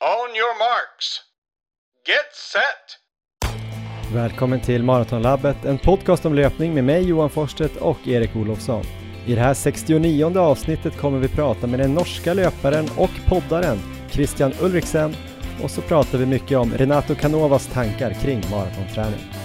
On your marks. Get set! Välkommen till Maratonlabbet, en podcast om löpning med mig Johan Forsstedt och Erik Olofsson. I det här 69 avsnittet kommer vi prata med den norska löparen och poddaren Christian Ulriksen och så pratar vi mycket om Renato Canovas tankar kring maratonträning.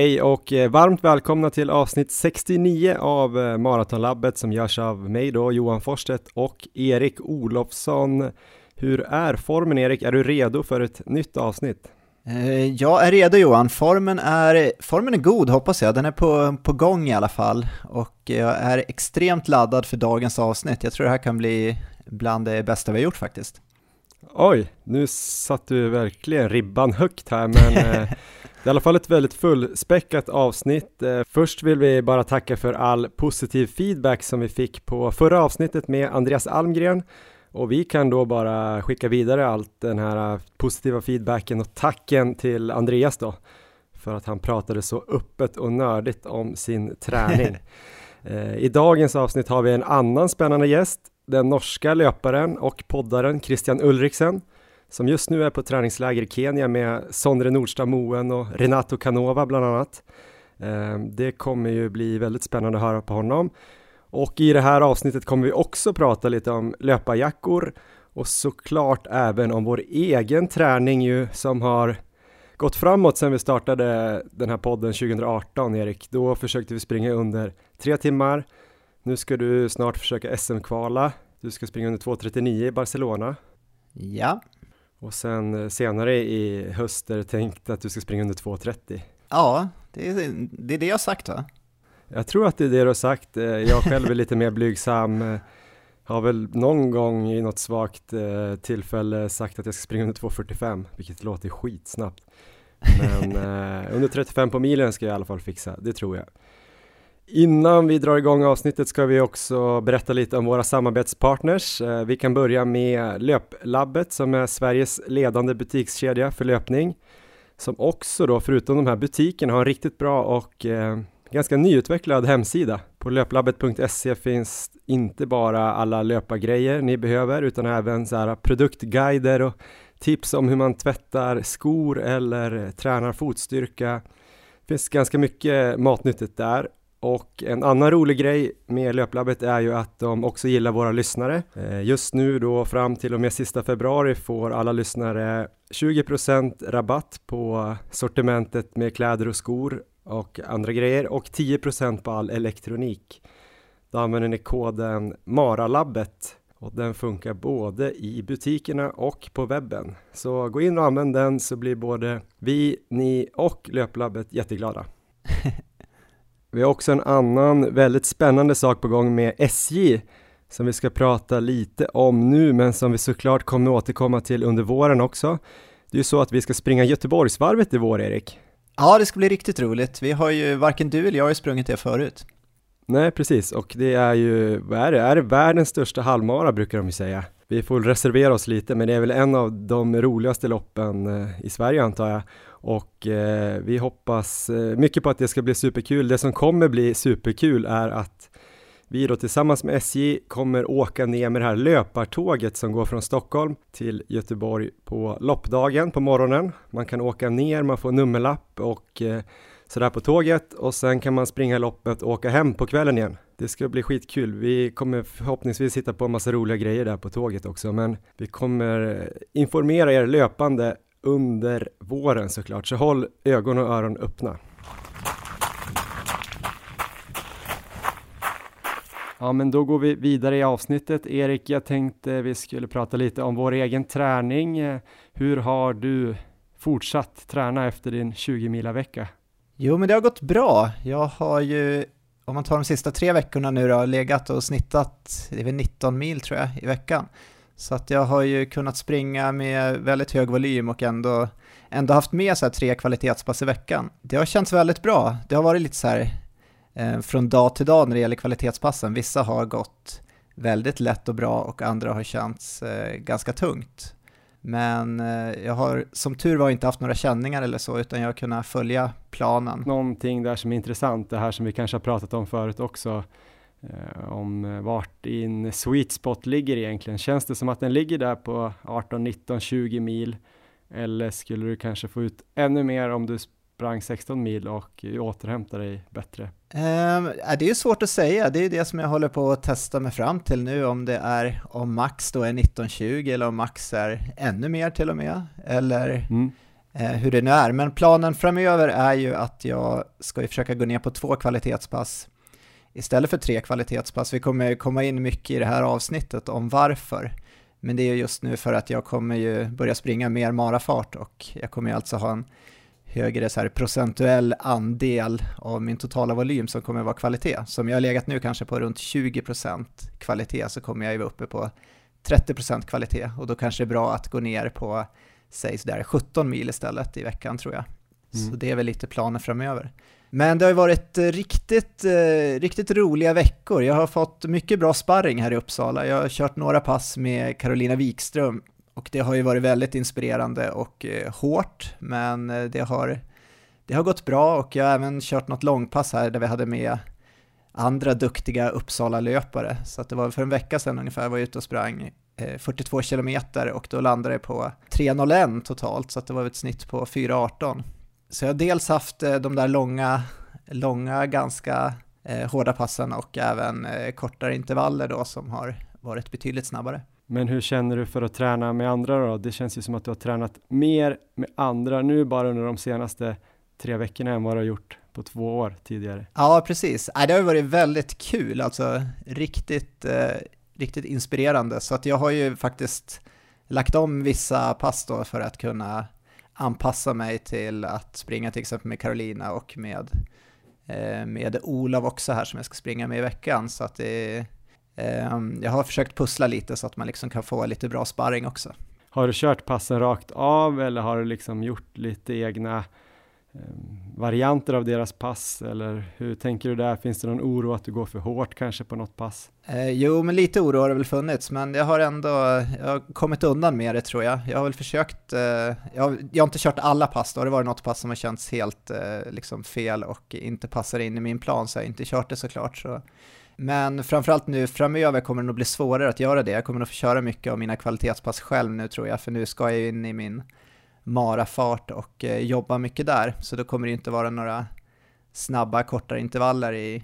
Hej och eh, varmt välkomna till avsnitt 69 av eh, Maratonlabbet som görs av mig då, Johan Forsstedt och Erik Olofsson. Hur är formen Erik? Är du redo för ett nytt avsnitt? Eh, jag är redo Johan, formen är, formen är god hoppas jag, den är på, på gång i alla fall och jag är extremt laddad för dagens avsnitt. Jag tror det här kan bli bland det bästa vi har gjort faktiskt. Oj, nu satt du verkligen ribban högt här men Det är i alla fall ett väldigt fullspäckat avsnitt. Eh, först vill vi bara tacka för all positiv feedback som vi fick på förra avsnittet med Andreas Almgren och vi kan då bara skicka vidare allt den här positiva feedbacken och tacken till Andreas då för att han pratade så öppet och nördigt om sin träning. Eh, I dagens avsnitt har vi en annan spännande gäst, den norska löparen och poddaren Christian Ulriksen som just nu är på träningsläger i Kenya med Sondre Nordstam Moen och Renato Canova bland annat. Eh, det kommer ju bli väldigt spännande att höra på honom. Och i det här avsnittet kommer vi också prata lite om löparjackor och såklart även om vår egen träning ju som har gått framåt sedan vi startade den här podden 2018 Erik. Då försökte vi springa under tre timmar. Nu ska du snart försöka SM-kvala. Du ska springa under 2.39 i Barcelona. Ja, och sen eh, senare i höst är det tänkt att du ska springa under 2.30. Ja, det är, det är det jag har sagt va? Jag tror att det är det du har sagt. Eh, jag själv är lite mer blygsam. Eh, har väl någon gång i något svagt tillfälle sagt att jag ska springa under 2.45, vilket låter skitsnabbt. Men under 35 på milen ska jag i alla fall fixa, det tror jag. Innan vi drar igång avsnittet ska vi också berätta lite om våra samarbetspartners. Eh, vi kan börja med Löplabbet som är Sveriges ledande butikskedja för löpning. Som också då, förutom de här butikerna, har en riktigt bra och eh, ganska nyutvecklad hemsida. På löplabbet.se finns inte bara alla löpargrejer ni behöver utan även så här produktguider och tips om hur man tvättar skor eller tränar fotstyrka. Det finns ganska mycket matnyttigt där och en annan rolig grej med Löplabbet är ju att de också gillar våra lyssnare. Eh, just nu då fram till och med sista februari får alla lyssnare 20% rabatt på sortimentet med kläder och skor och andra grejer och 10% på all elektronik. Då använder ni koden MARALABBET och den funkar både i butikerna och på webben. Så gå in och använd den så blir både vi, ni och Löplabbet jätteglada. Vi har också en annan väldigt spännande sak på gång med SJ som vi ska prata lite om nu men som vi såklart kommer återkomma till under våren också. Det är ju så att vi ska springa Göteborgsvarvet i vår, Erik. Ja, det ska bli riktigt roligt. Vi har ju, varken du eller jag har ju sprungit det förut. Nej, precis, och det är ju, vad är det, är det världens största halvmara brukar de ju säga. Vi får reservera oss lite, men det är väl en av de roligaste loppen eh, i Sverige antar jag och eh, vi hoppas eh, mycket på att det ska bli superkul. Det som kommer bli superkul är att vi då tillsammans med SJ kommer åka ner med det här löpartåget som går från Stockholm till Göteborg på loppdagen på morgonen. Man kan åka ner, man får nummerlapp och eh, sådär på tåget och sen kan man springa loppet och åka hem på kvällen igen. Det ska bli skitkul. Vi kommer förhoppningsvis hitta på en massa roliga grejer där på tåget också, men vi kommer informera er löpande under våren såklart, så håll ögon och öron öppna. Ja, men då går vi vidare i avsnittet. Erik, jag tänkte vi skulle prata lite om vår egen träning. Hur har du fortsatt träna efter din 20 mila vecka? Jo, men det har gått bra. Jag har ju, om man tar de sista tre veckorna nu då, legat och snittat, det är väl 19 mil tror jag, i veckan. Så att jag har ju kunnat springa med väldigt hög volym och ändå, ändå haft med så tre kvalitetspass i veckan. Det har känts väldigt bra. Det har varit lite så här eh, från dag till dag när det gäller kvalitetspassen. Vissa har gått väldigt lätt och bra och andra har känts eh, ganska tungt. Men eh, jag har som tur var inte haft några känningar eller så, utan jag har kunnat följa planen. Någonting där som är intressant, det här som vi kanske har pratat om förut också, om eh, vart din sweet spot ligger egentligen. Känns det som att den ligger där på 18, 19, 20 mil? Eller skulle du kanske få ut ännu mer om du sprang 16 mil och återhämtar dig bättre? Um, det är svårt att säga, det är det som jag håller på att testa mig fram till nu, om det är om max då är 1920 eller om max är ännu mer till och med, eller mm. uh, hur det nu är. Men planen framöver är ju att jag ska försöka gå ner på två kvalitetspass istället för tre kvalitetspass. Vi kommer komma in mycket i det här avsnittet om varför. Men det är just nu för att jag kommer ju börja springa mer marafart och jag kommer alltså ha en högre så här procentuell andel av min totala volym som kommer vara kvalitet. Så om jag har legat nu kanske på runt 20% kvalitet så kommer jag ju vara uppe på 30% kvalitet och då kanske det är bra att gå ner på, säg sådär 17 mil istället i veckan tror jag. Mm. Så det är väl lite planen framöver. Men det har ju varit eh, riktigt, eh, riktigt roliga veckor. Jag har fått mycket bra sparring här i Uppsala. Jag har kört några pass med Carolina Wikström och det har ju varit väldigt inspirerande och eh, hårt, men det har, det har gått bra och jag har även kört något långpass här där vi hade med andra duktiga Uppsala-löpare. Så att det var för en vecka sedan ungefär jag var ute och sprang 42 kilometer och då landade jag på 3.01 totalt, så att det var ett snitt på 4.18. Så jag har dels haft eh, de där långa, långa ganska eh, hårda passen och även eh, kortare intervaller då som har varit betydligt snabbare. Men hur känner du för att träna med andra då? Det känns ju som att du har tränat mer med andra nu bara under de senaste tre veckorna än vad du har gjort på två år tidigare. Ja, precis. Det har varit väldigt kul, alltså riktigt, eh, riktigt inspirerande. Så att jag har ju faktiskt lagt om vissa pass då för att kunna anpassa mig till att springa till exempel med Carolina och med, eh, med Olav också här som jag ska springa med i veckan. Så att det, eh, jag har försökt pussla lite så att man liksom kan få lite bra sparring också. Har du kört passen rakt av eller har du liksom gjort lite egna Ehm, varianter av deras pass eller hur tänker du där? Finns det någon oro att du går för hårt kanske på något pass? Eh, jo, men lite oro har det väl funnits, men jag har ändå jag har kommit undan med det tror jag. Jag har väl försökt, eh, jag, har, jag har inte kört alla pass då, har det varit något pass som har känts helt eh, liksom fel och inte passar in i min plan så jag har inte kört det såklart. Så. Men framförallt nu framöver kommer det nog bli svårare att göra det. Jag kommer nog få köra mycket av mina kvalitetspass själv nu tror jag, för nu ska jag in i min marafart och eh, jobba mycket där. Så då kommer det inte vara några snabba kortare intervaller i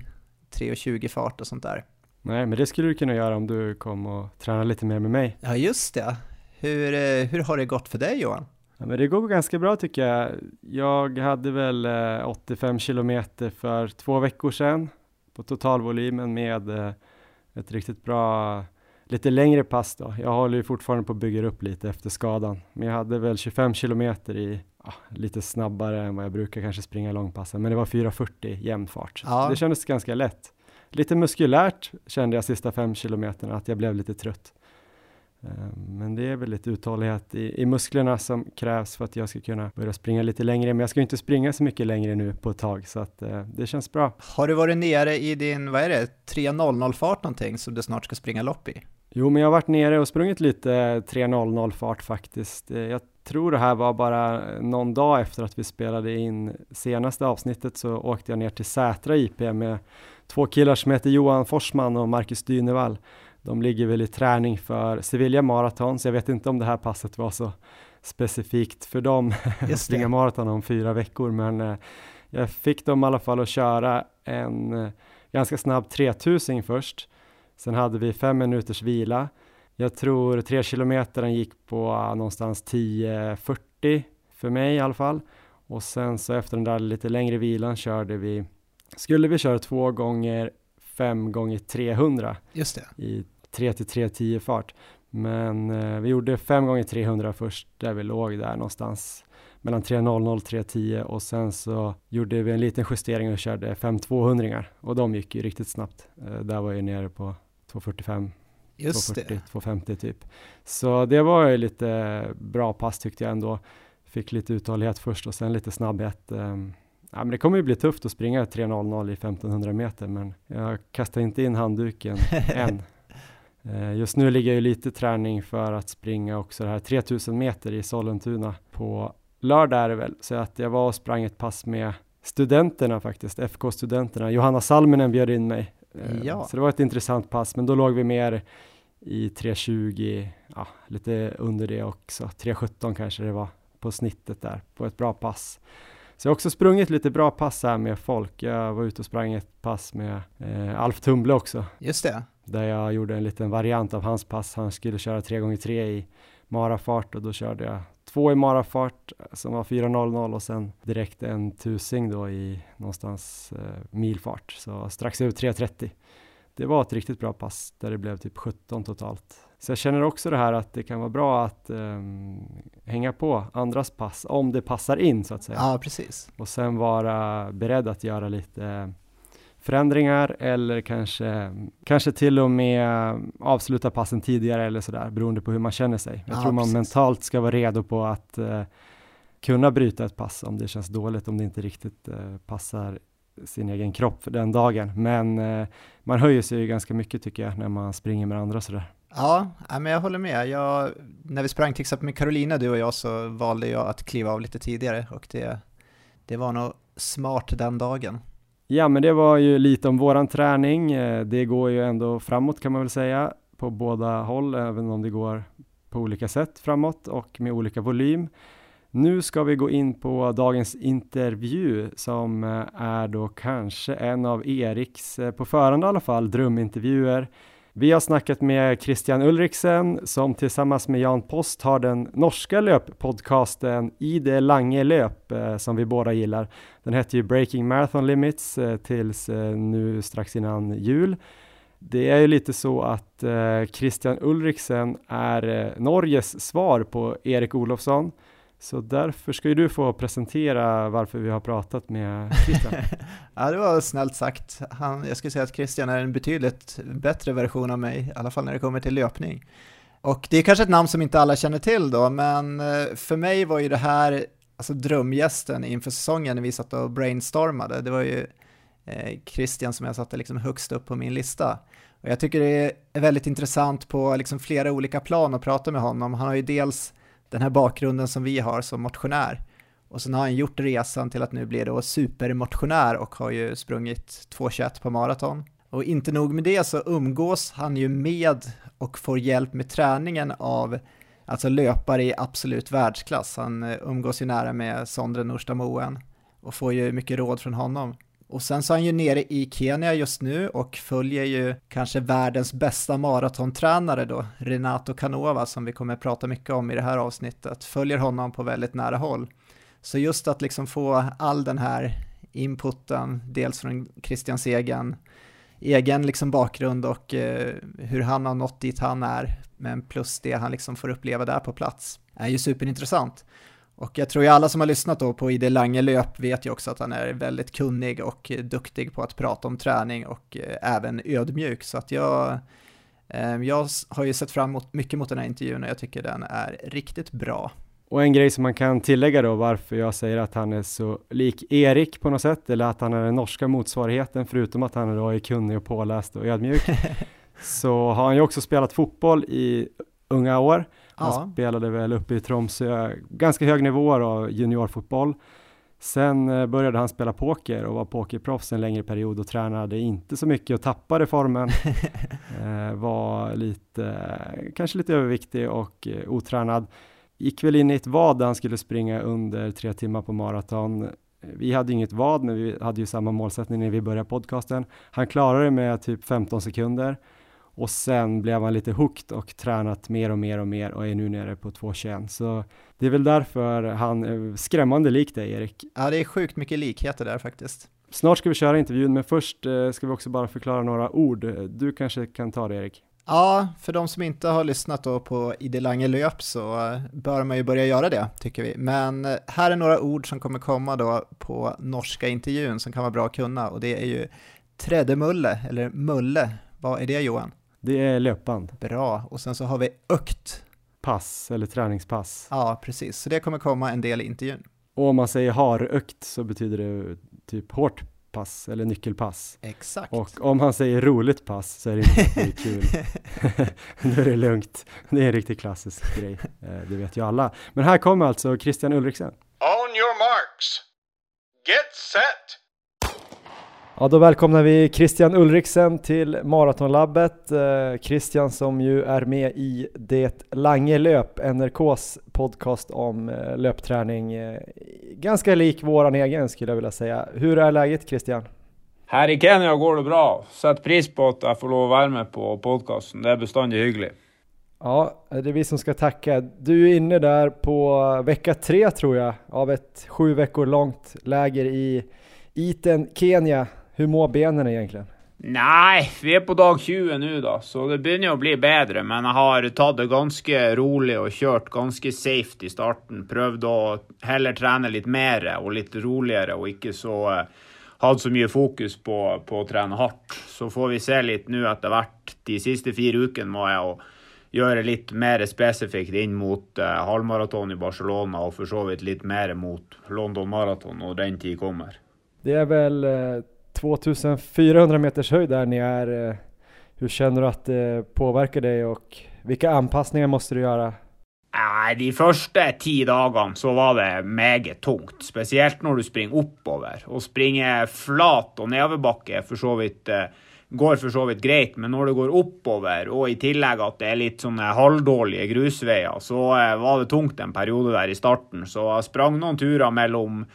3.20 fart och sånt där. Nej, men det skulle du kunna göra om du kom och tränade lite mer med mig. Ja, just det. Hur, eh, hur har det gått för dig Johan? Ja, men det går ganska bra tycker jag. Jag hade väl 85 eh, kilometer för två veckor sedan på totalvolymen med ett riktigt bra lite längre pass då. Jag håller ju fortfarande på att bygga upp lite efter skadan, men jag hade väl 25 kilometer i ja, lite snabbare än vad jag brukar kanske springa långpassen, men det var 4.40 jämn fart. Ja. Det kändes ganska lätt. Lite muskulärt kände jag sista fem kilometerna att jag blev lite trött. Eh, men det är väl lite uthållighet i, i, musklerna som krävs för att jag ska kunna börja springa lite längre. Men jag ska inte springa så mycket längre nu på ett tag så att eh, det känns bra. Har du varit nere i din, vad är det, 3.00 fart någonting som du snart ska springa lopp i? Jo, men jag har varit nere och sprungit lite 3.00 fart faktiskt. Eh, jag tror det här var bara någon dag efter att vi spelade in senaste avsnittet så åkte jag ner till Sätra IP med två killar som heter Johan Forsman och Marcus Dynevall. De ligger väl i träning för Sevilla Marathon, så jag vet inte om det här passet var så specifikt för dem, att springa maraton om fyra veckor, men eh, jag fick dem i alla fall att köra en eh, ganska snabb 3000 först. Sen hade vi fem minuters vila. Jag tror tre kilometer gick på någonstans 10.40 för mig i alla fall. Och sen så efter den där lite längre vilan körde vi, skulle vi köra två gånger 5 gånger 300 Just det. i 3 till 3.10 fart. Men eh, vi gjorde 5 gånger 300 först där vi låg där någonstans mellan 3.00 och 3.10 och sen så gjorde vi en liten justering och körde 5 200 och de gick ju riktigt snabbt. Eh, där var jag nere på 2.45 2.40, 2.50 typ. Så det var ju lite bra pass tyckte jag ändå. Fick lite uthållighet först och sen lite snabbhet. Um, Ja, men det kommer ju bli tufft att springa 3.00 i 1500 meter, men jag kastar inte in handduken än. Eh, just nu ligger ju lite träning för att springa också det här 3000 meter i Sollentuna på lördag är det väl, så att jag var och sprang ett pass med studenterna faktiskt, FK-studenterna. Johanna Salminen bjöd in mig. Eh, Ja. Så det var ett intressant pass, men då låg vi mer i 3.20, ja, lite under det också, 3.17 kanske det var på snittet där, på ett bra pass. Så jag har också sprungit lite bra pass här med folk. Jag var ute och sprang ett pass med eh, Alf Tumble också, Just det. där jag gjorde en liten variant av hans pass. Han skulle köra 3x3 i marafart och då körde jag två i marafart som var 4.00 och sen direkt en tusing då i någonstans eh, milfart, så strax över 3.30. Det var ett riktigt bra pass där det blev typ 17 totalt. Så jag känner också det här att det kan vara bra att ehm, hänga på andras pass om det passar in så att säga Ja, precis. och sen vara beredd att göra lite förändringar eller kanske, kanske till och med avsluta passen tidigare eller sådär beroende på hur man känner sig. Jag Ja, tror man precis. mentalt ska vara redo på att eh, kunna bryta ett pass om det känns dåligt, om det inte riktigt eh, passar sin egen kropp för den dagen. Men eh, man höjer sig ju ganska mycket tycker jag när man springer med andra sådär. Ja, men jag håller med. Jag, när vi sprang till exempel med Carolina, du och jag, så valde jag att kliva av lite tidigare och det, det var nog smart den dagen. Ja, men det var ju lite om våran träning. Eh, det går ju ändå framåt kan man väl säga på båda håll, även om det går på olika sätt framåt och med olika volym. Nu ska vi gå in på dagens intervju som eh, är då kanske en av Eriks, eh, på förhand i alla fall, drömintervjuer. Vi har snackat med Christian Ulriksen som tillsammans med Jan Post har den norska löppodcasten I det lange löp eh, som vi båda gillar. Den hette ju Breaking Marathon Limits eh, tills eh, nu strax innan jul. Det är ju lite så att Christian Ulriksen är Norges svar på Erik Olofsson. Så därför ska ju du få presentera varför vi har pratat med Christian. ja, det var snällt sagt. Han, jag skulle säga att Christian är en betydligt bättre version av mig, i alla fall när det kommer till löpning. Och det är kanske ett namn som inte alla känner till då, men eh, för mig var ju det här alltså drömgästen inför säsongen när vi satt och brainstormade. Det var ju eh, Christian som jag satte liksom högst upp på min lista. Och jag tycker det är väldigt intressant på liksom flera olika plan att prata med honom. Han har ju dels den här bakgrunden som vi har som motionär. Och sen har han gjort resan till att nu bli då supermotionär och har ju sprungit 2.21 på maraton. Och inte nog med det så umgås han ju med och får hjälp med träningen av alltså löpare i absolut världsklass. Han eh, umgås ju nära med Sondre Nordstamoen och får ju mycket råd från honom. Och sen så är han ju nere i Kenya just nu och följer ju kanske världens bästa maratontränare då, Renato Canova, som vi kommer att prata mycket om i det här avsnittet, följer honom på väldigt nära håll. Så just att liksom få all den här inputen, dels från Christians egen, egen liksom bakgrund och eh, hur han har nått dit han är, men plus det han liksom får uppleva där på plats, är ju superintressant. Och jag tror ju alla som har lyssnat då på I det lange löp vet ju också att han är väldigt kunnig och duktig på att prata om träning och eh, även ödmjuk. Så att jag, eh, jag har ju sett fram emot mycket mot den här intervjun och jag tycker den är riktigt bra. Och en grej som man kan tillägga då varför jag säger att han är så lik Erik på något sätt, eller att han är den norska motsvarigheten, förutom att han då är kunnig och påläst och ödmjuk, så har han ju också spelat fotboll i unga år. Han Ja, spelade väl uppe i Tromsö, ganska hög nivå då, juniorfotboll. Sen eh, började han spela poker och var pokerproffs en längre period och tränade inte så mycket och tappade formen. eh, var lite, kanske lite överviktig och eh, otränad. Gick väl in i ett vad där han skulle springa under tre timmar på maraton. Vi hade inget vad, men vi hade ju samma målsättning när vi började podcasten. Han klarade det med typ 15 sekunder och sen blev han lite hooked och tränat mer och mer och mer och är nu nere på 2.21. Så det är väl därför han är skrämmande lik dig Erik. ja, det är sjukt mycket likheter där faktiskt. Snart ska vi köra intervjun, men först eh, ska vi också bara förklara några ord. Du kanske kan ta det Erik? Ja, för de som inte har lyssnat då på I det lange löp så eh, bör man ju börja göra det, tycker vi. Men eh, här är några ord som kommer komma då på norska intervjun som kan vara bra att kunna och det är ju trädemulle, eller mulle. Vad är det Johan? Det är löpband, Bra. Och sen så har vi ökt. pass eller träningspass. Ja, precis. Så det kommer komma en del i intervjun. Och om man säger harökt så betyder det typ hårt pass eller nyckelpass. Exakt. Och om han säger roligt pass så är det inte att det är kul. Då är det lugnt. Det är en riktigt klassisk grej. Eh, det vet ju alla. Men här kommer alltså Christian Ulriksen. On your marks. Get set. Ja, då välkomnar vi Christian Ulriksen till Maratonlabbet. Eh, Christian som ju är med i Det Lange Löp, NRKs podcast om eh, löpträning. Eh, ganska lik våran egen skulle jag vilja säga. Hur är läget Christian? Här i Kenya går det bra. Sätt pris på att jag får lov att vara med på podcasten. Det är beståndigt hyggligt. Ja, det är vi som ska tacka. Du är inne där på vecka tre tror jag av ett sju veckor långt läger i Iten, Kenya. Hur mår benen egentligen? Nej, vi är på dag 20 nu då, så det börjar att bli bättre. Men jag har tagit det ganska roligt och kört ganska safe i starten. Prövd att hellre träna lite mer och lite roligare och inte så uh, hade så mycket fokus på, på att träna hårt. Så får vi se lite nu att det varit de sista fyra veckorna må jag göra lite mer specifikt in mot uh, halvmaraton i Barcelona och för så vidt lite mer mot London Marathon och den tid kommer. Det är väl uh 2400 meters höjd där ni är. Eh, hur känner du att det påverkar dig och vilka anpassningar måste du göra? de första tio dagarna så var det mycket tungt, speciellt när du springer uppöver och springer flat och nedförbacke för så eh, går för så vidt greit, men när du går uppöver och i tillägg att det är lite sådana halvdåliga grusvägar så eh, var det tungt en period där i starten. Så jag sprang någon turer mellan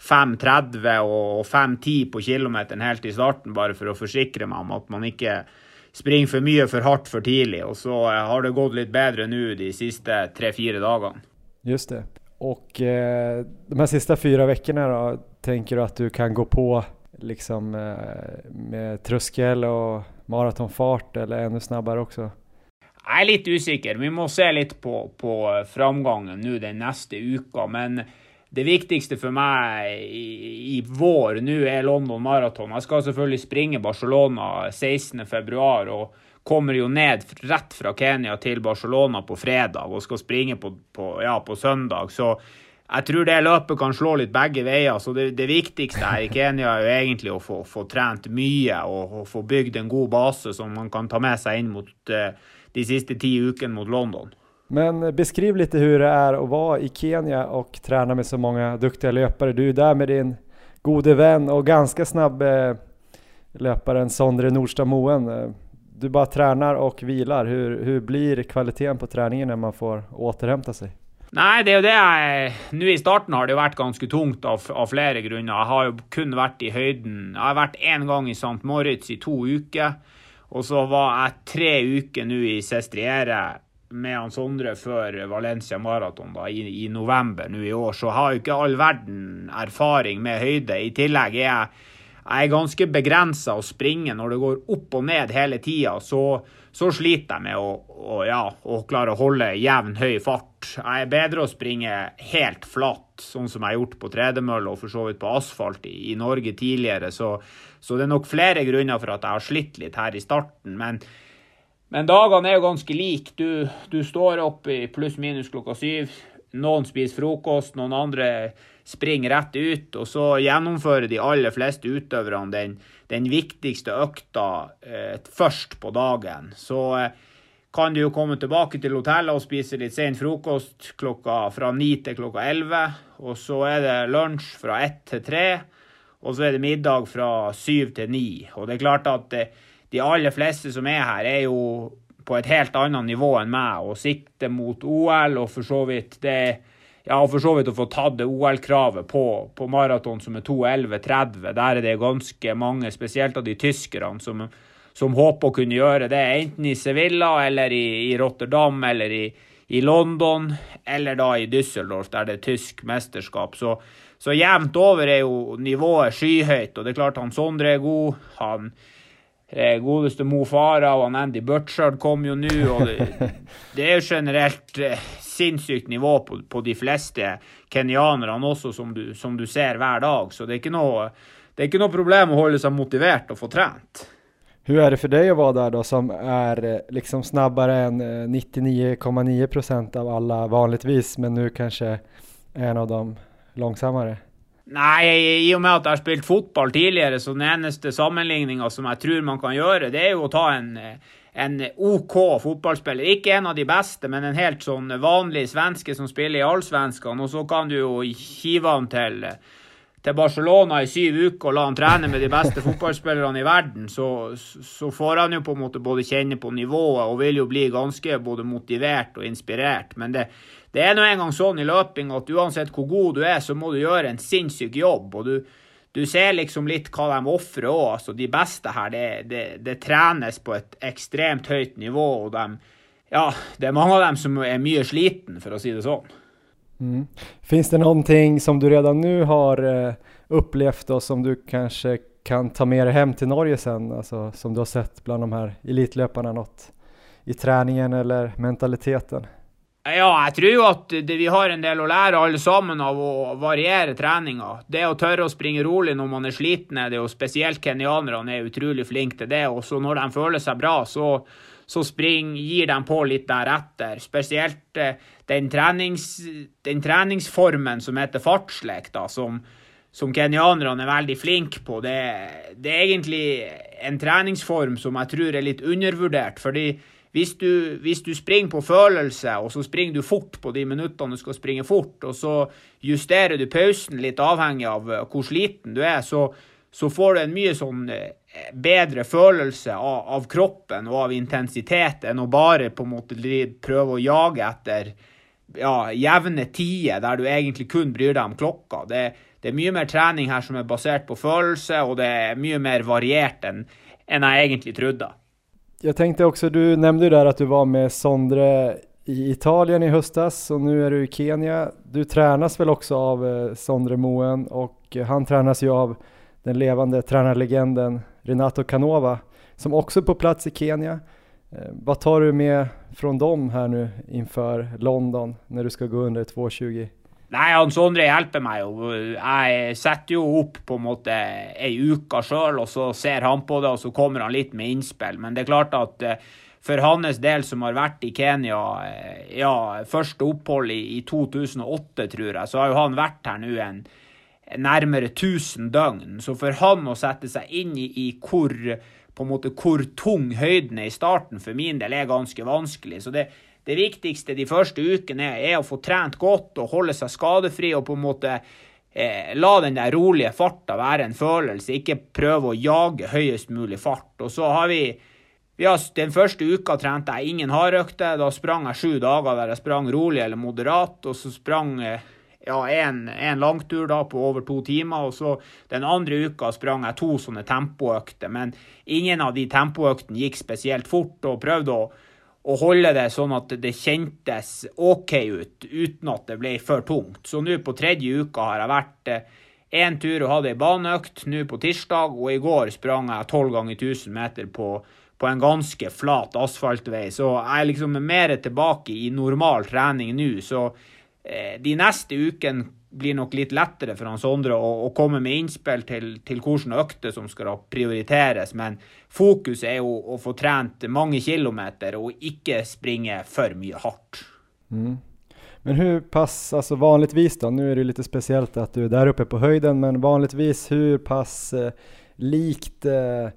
5.30 och 5.10 på kilometern helt i starten bara för att försäkra mig om att man inte springer för mycket för hårt för tidigt. Och så har det gått lite bättre nu de sista 3-4 dagarna. Just det. Och eh, de här sista fyra veckorna då, tänker du att du kan gå på liksom eh, med tröskel och maratonfart eller ännu snabbare också? Jag är lite osäker. Vi måste se lite på, på framgången nu den nästa vecka, men det viktigaste för mig i, i vår nu är London Marathon. Jag ska såklart springa Barcelona 16 februari och kommer ju ned rätt från Kenya till Barcelona på fredag och ska springa på, på, ja, på söndag. Så jag tror det löpet kan slå lite bägge vägar. Så det, det viktigaste här i Kenya är ju egentligen att få, få tränat mycket och, och få byggt en god bas som man kan ta med sig in mot eh, de sista tio veckorna mot London. Men beskriv lite hur det är att vara i Kenya och träna med så många duktiga löpare. Du är där med din gode vän och ganska snabb eh, löparen Sondre Nordstad Moen. Eh, du bara tränar och vilar. Hur, hur blir kvaliteten på träningen när man får återhämta sig? Nej, det är ju det. Nu i starten har det varit ganska tungt av, av flera grunder. Jag har ju kun varit i höjden. Jag har varit en gång i St. Moritz i två veckor och så var jag tre veckor nu i Sestriere med han Sondre för Valencia Marathon da, i, i, november nu i år, så har jag inte all verden erfaring med höjder. I tillegg er jag, jeg är ganska begränsad att springa när det går upp och ned hela tiden. Så, så sliter jeg med att å, ja, å, klara att hålla jämn hög fart. Jag er bedre att springa helt flat, som jag har gjort på trädemöll och for så vidt på asfalt i, i Norge tidigare. Så, så det är nog flera grunner for att jag har slitit lite här i starten. Men men dagarna är ju ganska lika. Du, du står upp i plus minus klockan syv. Någon spiser frukost, någon andra springer rätt ut och så genomför de allra flesta utöverne den, den viktigaste ökta eh, först på dagen. Så eh, kan du ju komma tillbaka till hotellet och spisa lite sen frukost klockan från 9 till klockan 11 och så är det lunch från 1 till 3 och så är det middag från 7 till 9 och det är klart att eh, de allra flesta som är här är ju på et helt annet nivå än mig och siktar mot OL og for så vidt det Ja, för så vidt att få tagit OL-kravet på, på maraton som är 2.11,30. Där är det ganska många, speciellt av de tyskerne, som, som hoppas kunna göra det. Enten i Sevilla eller i, i Rotterdam eller i, i London eller da i Düsseldorf där det är tysk mästerskap. Så, så jämnt över är jo nivået skyhøyt, och det är klart han Sondre är god. Han godeste Mo Farah och Andy Butchard kom ju nu och det, det är generellt eh, sinnssykt nivå på, på de flesta kenyanerna också som du, som du ser varje dag. Så det är inte något, det är inte något problem att hålla sig motiverad och få tränat. Hur är det för dig att vara där då som är eh, liksom snabbare än 99,9 eh, procent av alla vanligtvis men nu kanske är en av de långsammare? Nei, i og med at jeg har spilt fotball tidligere, så den eneste sammenligninga som jeg tror man kan gjøre, det er jo å ta en, en OK fotballspiller. Ikke en av de beste, men en helt sånn vanlig svenske som spiller i Allsvenskan. Og så kan du jo hive han til, til Barcelona i syv uker og la han trene med de beste fotballspillerne i verden. Så, så får han jo på en måte både kjenne på nivået og vil jo bli ganske både motivert og inspirert. Men det det er nå engang sånn i løping at uansett hvor god du er, så må du gjøre en sinnssyk jobb. og du, du ser liksom litt hva de ofrer òg. Altså, de beste her, det, det, det, trenes på et ekstremt høyt nivå. og de, ja, Det er mange av dem som er mye sliten, for å si det sånn. Mm. Finns det någonting som du redan nu har eh, upplevt och som du kanske kan ta med dig hem till Norge sen? Alltså, som du har sett bland de här elitlöparna, något i träningen eller mentaliteten? Ja, jeg tror at det, vi har en del å lære alle sammen av å variere treninga. Det å tørre å springe rolig når man er sliten, er det jo spesielt kenyanerne er utrolig flinke til det. Og så når de føler seg bra, så, så spring, gir de på litt deretter. Spesielt eh, den, trenings, den, treningsformen som heter fartslek, da, som, som kenyanerne er veldig flinke på. Det, det er egentlig en treningsform som jeg tror er litt undervurdert. fordi hvis du, hvis du, springer på følelse, og så springer du fort på de minuttene du skal springe fort, og så justerer du pausen litt avhengig av eh, hur hvor sliten du er, så, så får du en mye sånn eh, bedre følelse av, av, kroppen og av intensitet enn å bare på en måte prøve å jage etter ja, jevne tider der du egentlig kun bryr deg om klokka. Det, det, er mye mer trening her som er basert på følelse, og det er mye mer variert enn, enn jeg egentlig trodde. Jag tänkte också, du nämnde ju där att du var med Sondre i Italien i höstas och nu är du i Kenya. Du tränas väl också av eh, Sondre Moen och eh, han tränas ju av den levande tränarlegenden Renato Canova som också är på plats i Kenya. Eh, vad tar du med från dem här nu inför London när du ska gå under 2.20? Nei, han Sondre hjelper meg jo. Jeg setter jo opp på en måte ei uke sjøl, og så ser han på det, og så kommer han litt med innspill. Men det er klart at eh, for hans del, som har vært i Kenya eh, ja, første opphold i, i 2008, tror jeg, så har jo han vært her nå en nærmere 1000 døgn. Så for han å sette seg inn i, i hvor på en måte hvor tung høyden er i starten, for min del er ganske vanskelig. Så det, det viktigste de første ukene er, er, å få trent godt og holde seg skadefri og på en måte eh, la den der rolige farta være en følelse, ikke prøve å jage høyest mulig fart. Og så har vi ja, Den første uka trente jeg ingen hardøkter. Da sprang jeg sju dager der jeg sprang rolig eller moderat, og så sprang eh, ja, en, en langtur da på over to timer. Og så den andre uka sprang jeg to sånne tempoøkter, men ingen av de tempoøktene gikk spesielt fort, og prøvde å å holde det sånn at det kjentes OK ut, uten at det ble for tungt. Så nå på tredje uka har jeg vært én eh, tur og hadde ei baneøkt nå på tirsdag, og i går sprang jeg 12 ganger 1000 meter på, på en ganske flat asfaltvei. Så jeg er liksom mer tilbake i normal trening nå. Så eh, de neste ukene blir nok litt lettere for han Sondre å, å komme med innspill til, til hvilke økter som skal prioriteres. Men fokus er jo å få trent mange kilometer og ikke springe for mye hardt. Mm. Men hur pass, alltså vanligtvis då, nu är det lite speciellt att du är där uppe på höjden, men vanligtvis hur pass eh, likt eh,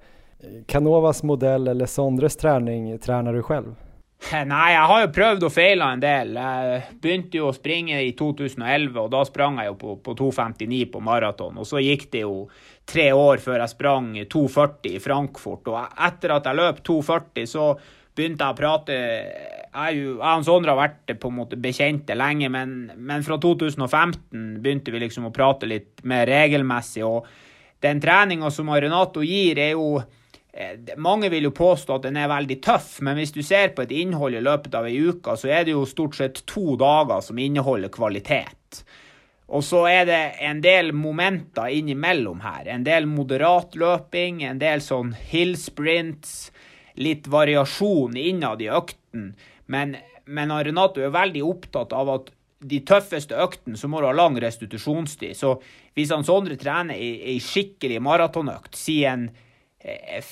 Canovas modell eller Sondres träning tränar du själv? Eh, Nei, jeg har jo prøvd og feila en del. Jeg begynte jo å springe i 2011, og da sprang jeg jo på, på 2,59 på maraton. Og så gikk det jo tre år før jeg sprang 2,40 i Frankfurt. Og etter at jeg løp 2,40, så begynte jeg å prate Jeg, jeg og Sondre har vært på en måte bekjente lenge, men, men fra 2015 begynte vi liksom å prate litt mer regelmessig. Og den treninga som Renato gir, er jo Eh, mange vil jo påstå at den er veldig tøff, men hvis du ser på et innhold i løpet av ei uke, så er det jo stort sett to dager som inneholder kvalitet. Og så er det en del momenter innimellom her. En del moderat løping, en del sånn hill sprints, litt variasjon innad i økten. Men, men Renato er veldig opptatt av at de tøffeste øktene så må du ha lang restitusjonstid. Så hvis han Sondre trener ei, ei skikkelig maratonøkt, si en Eh,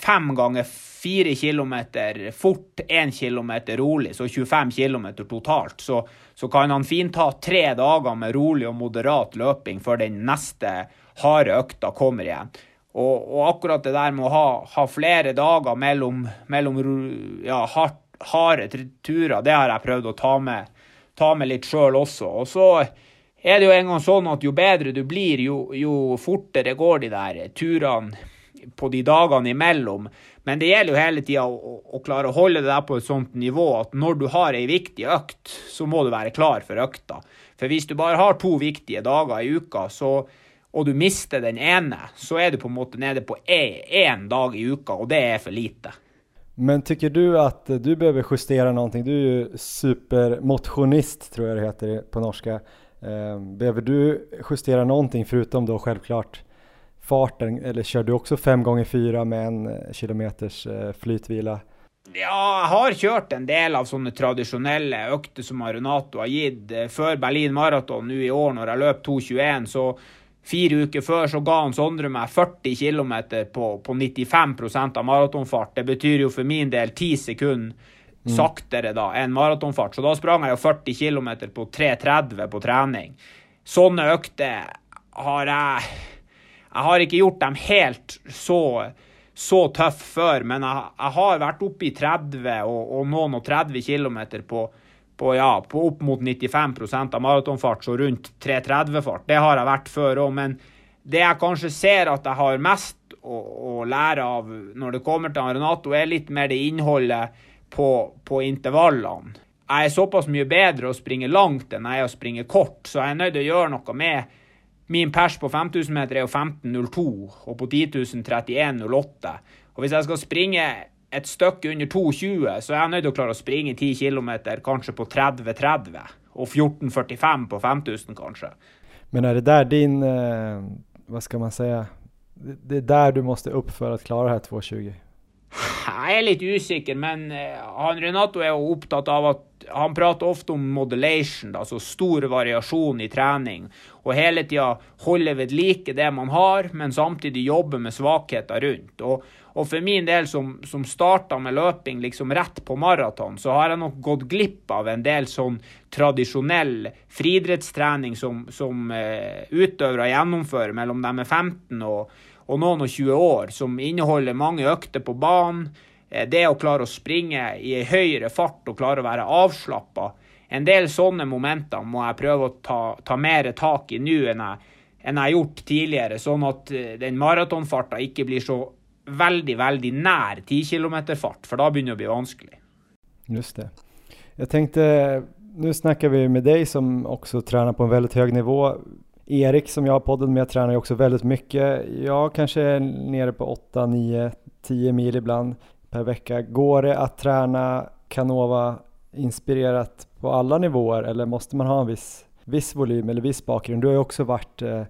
fem ganger fire kilometer fort, én kilometer rolig, så 25 kilometer totalt, så, så kan han fint ta tre dager med rolig og moderat løping før den neste harde økta kommer igjen. Og, og, akkurat det der med å ha, ha flere dager mellom, mellom ja, hardt, harde turer, det har jeg prøvd å ta med, ta med litt sjøl også. Og så er det jo en gång sånn at jo bedre du blir, jo, jo fortere går de der turene på de dagene imellom. Men det gjelder jo hele tida å, å, klare å holde det der på et sånt nivå at når du har ei viktig økt, så må du være klar for økta. For hvis du bare har to viktige dager i uka, så og du mister den ene, så er du på en måte nede på e, én dag i uka, og det er för lite. Men tycker du att du behöver justera någonting? Du är ju supermotionist tror jag det heter på norska. Eh, behöver du justera någonting förutom då självklart farten eller kör du också fem gånger fyra med en eh, kilometers eh, flytvila? Ja, jeg har kjørt en del av sånne tradisjonelle økter som Arenato har gitt. Før Berlin Marathon nå i år, når jeg løp 2.21, så Fire uker før så ga han Sondre meg 40 km på, på 95% av maratonfart. Det betyr jo for min del 10 sekunder mm. saktere da enn maratonfart. Så da sprang jeg jo 40 km på 3.30 på trening. Sånne økter har jeg Jeg har ikke gjort dem helt så, så tøff før, men jeg, jeg har vært oppe i 30 og, og noen og 30 km på på, ja, på opp mot 95 procent av maratonfart, så rundt 3.30-fart. Det har jeg vært før òg, men det jeg kanskje ser at jeg har mest å, å, lære av når det kommer til Renato, er litt mer det innholdet på, på intervallene. Jeg er såpass mye bedre å springe langt enn jeg er å springe kort, så jeg er nødt til å gjøre noe med min pers på 5000 meter er jo 15.02, og på 10 000 31.08. Og hvis jeg skal springe et stykke under 2,20, så er jeg nødt til å klare å springe 10 km kanskje på 30-30, og 14,45 på 5000 kanskje. Men er det der din, vad hva skal man si, det er der du måste opp for å klare det her 2,20? Jeg er litt usikker, men eh, han Renato er jo opptatt av at han prater ofte om modulation, altså stor variasjon i trening. Og hele tida holde ved like det man har, men samtidig jobbe med svakheter rundt. Og, og for min del, som, som starta med løping liksom rett på maraton, så har jeg nok gått glipp av en del sånn tradisjonell friidrettstrening som, som eh, uh, utøvere gjennomfører mellom de er 15 og, og noen og 20 år, som inneholder mange økter på banen. Eh, det å klare å springe i ei høyere fart og klare å være avslappa. En del sånne momenter må jeg prøve å ta, ta mer tak i nå enn jeg, enn jeg har gjort tidligere, sånn at eh, den maratonfarta ikke blir så veldig, veldig nær 10 km-fart, for da begynner det å bli vanskelig. Just det. Jag tänkte, nu snackar vi med dig som också tränar på en väldigt hög nivå. Erik som jag har podden med tränar ju också väldigt mycket. Jag kanske är nere på 8, 9, 10 mil ibland per vecka. Går det att träna Canova inspirerat på alla nivåer eller måste man ha en viss, viss volym eller viss bakgrund? Du har ju också varit eh,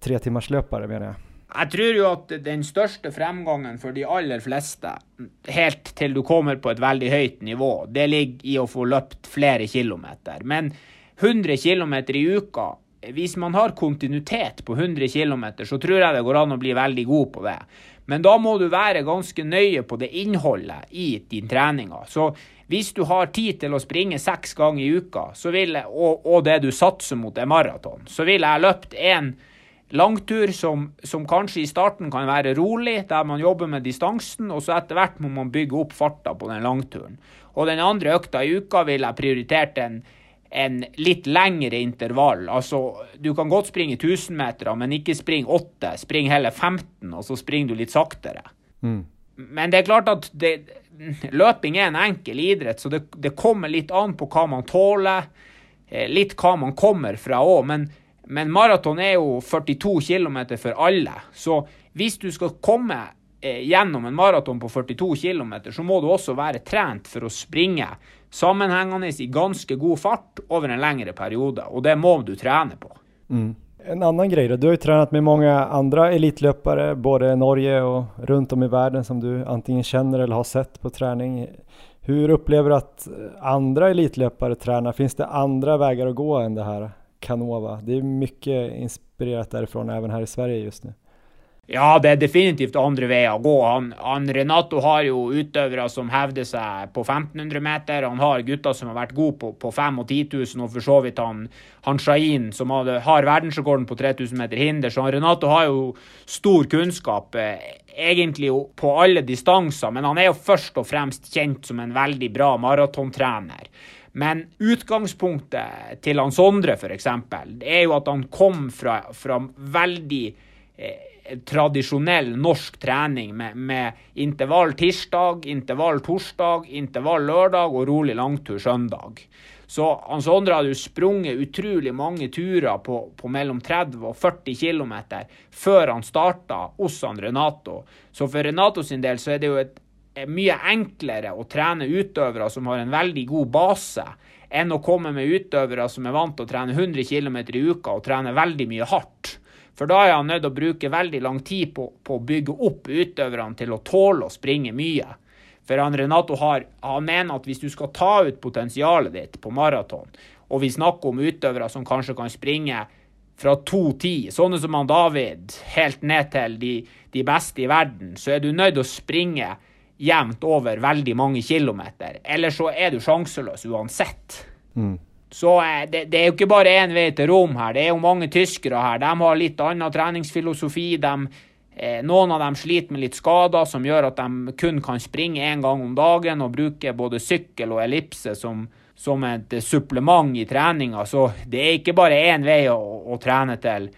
tre timmars löpare menar jag. Jag tror ju att den största framgången för de aller flesta, helt till du kommer på ett väldigt högt nivå, det ligger i att få löpt flera kilometer. Men 100 kilometer i uka, hvis man har kontinuitet på 100 km, så tror jeg det går an å bli veldig god på det. Men da må du være ganske nøye på det innholdet i din treninga. Så hvis du har tid til å springe seks ganger i uka, jeg, og, og, det du satser mot er maraton, så ville jeg løpt en langtur som, som, kanskje i starten kan være rolig, der man jobber med distansen, og så etter hvert må man bygge opp farta på den langturen. Og den andre økta i uka ville jeg prioritert en, en litt lengre intervall. Altså, du kan godt springe 1000 meter, men ikke spring 8. Spring heller 15, og så springer du litt saktere. Mm. Men det er klart at det, løping er en enkel idrett, så det, det kommer litt an på hva man tåler. Eh, litt hva man kommer fra òg. Men men maraton er jo 42 km for alle. Så hvis du skal komme eh, gjennom en maraton på 42 km, så må du også være trent for å springe sammenhengende i ganske god fart over en lengre periode. Og det må du trene på. Mm. En annen greie, du har jo tränat med mange andre elitlöpare, både Norge og rundt om i verden, som du antingen kjenner eller har sett på träning. Hur upplever du at andre elitlöpare tränar? Finns det andre veier å gå enn det her? Canova. Det är mycket inspirerat därifrån även här i Sverige just nu. Ja, det er definitivt andre veier å gå. Han, han, Renato har jo utøvere som hevder seg på 1500 meter. Han har gutter som har vært gode på, på 5 og 10 000, og for så vidt han, han Shahin som hadde, har verdensrekorden på 3000 meter hinder. Så han, Renato har jo stor kunnskap, eh, egentlig på alle distanser. Men han er jo først og fremst kjent som en veldig bra maratontrener. Men utgangspunktet til han Sondre, f.eks., er jo at han kom fra, fra veldig eh, traditionell norsk träning med, med, intervall tisdag, intervall torsdag, intervall lördag och rolig langtur söndag. Så han Sondre hade ju sprungit utrolig mange turer på, på mellom 30 och 40 kilometer før han starta hos han Renato. Så för Renato sin del så är det ju ett, ett mycket enklare att träna utövare som har en väldigt god base, än att komma med utövare som är vant att träna 100 kilometer i uka och träna väldigt mycket hardt. For da er han nødt til å bruke veldig lang tid på, på å bygge opp utøverne til å tåle å springe mye. For han Renato har, han mener at hvis du skal ta ut potensialet ditt på maraton, og vi snakker om utøvere som kanskje kan springe fra 2,10, sånne som han David, helt ned til de, de beste i verden, så er du nødt til å springe jevnt over veldig mange kilometer. Eller så er du sjanseløs uansett. Mm. Så eh, det, det, er jo ikke bare én vei til Rom her. Det er jo mange tyskere her. De har litt annen treningsfilosofi. De, eh, noen av dem sliter med litt skader som gjør at de kun kan springe én gang om dagen og bruke både sykkel og ellipse som, som et supplement i treninga. Så det er ikke bare én vei å, å trene til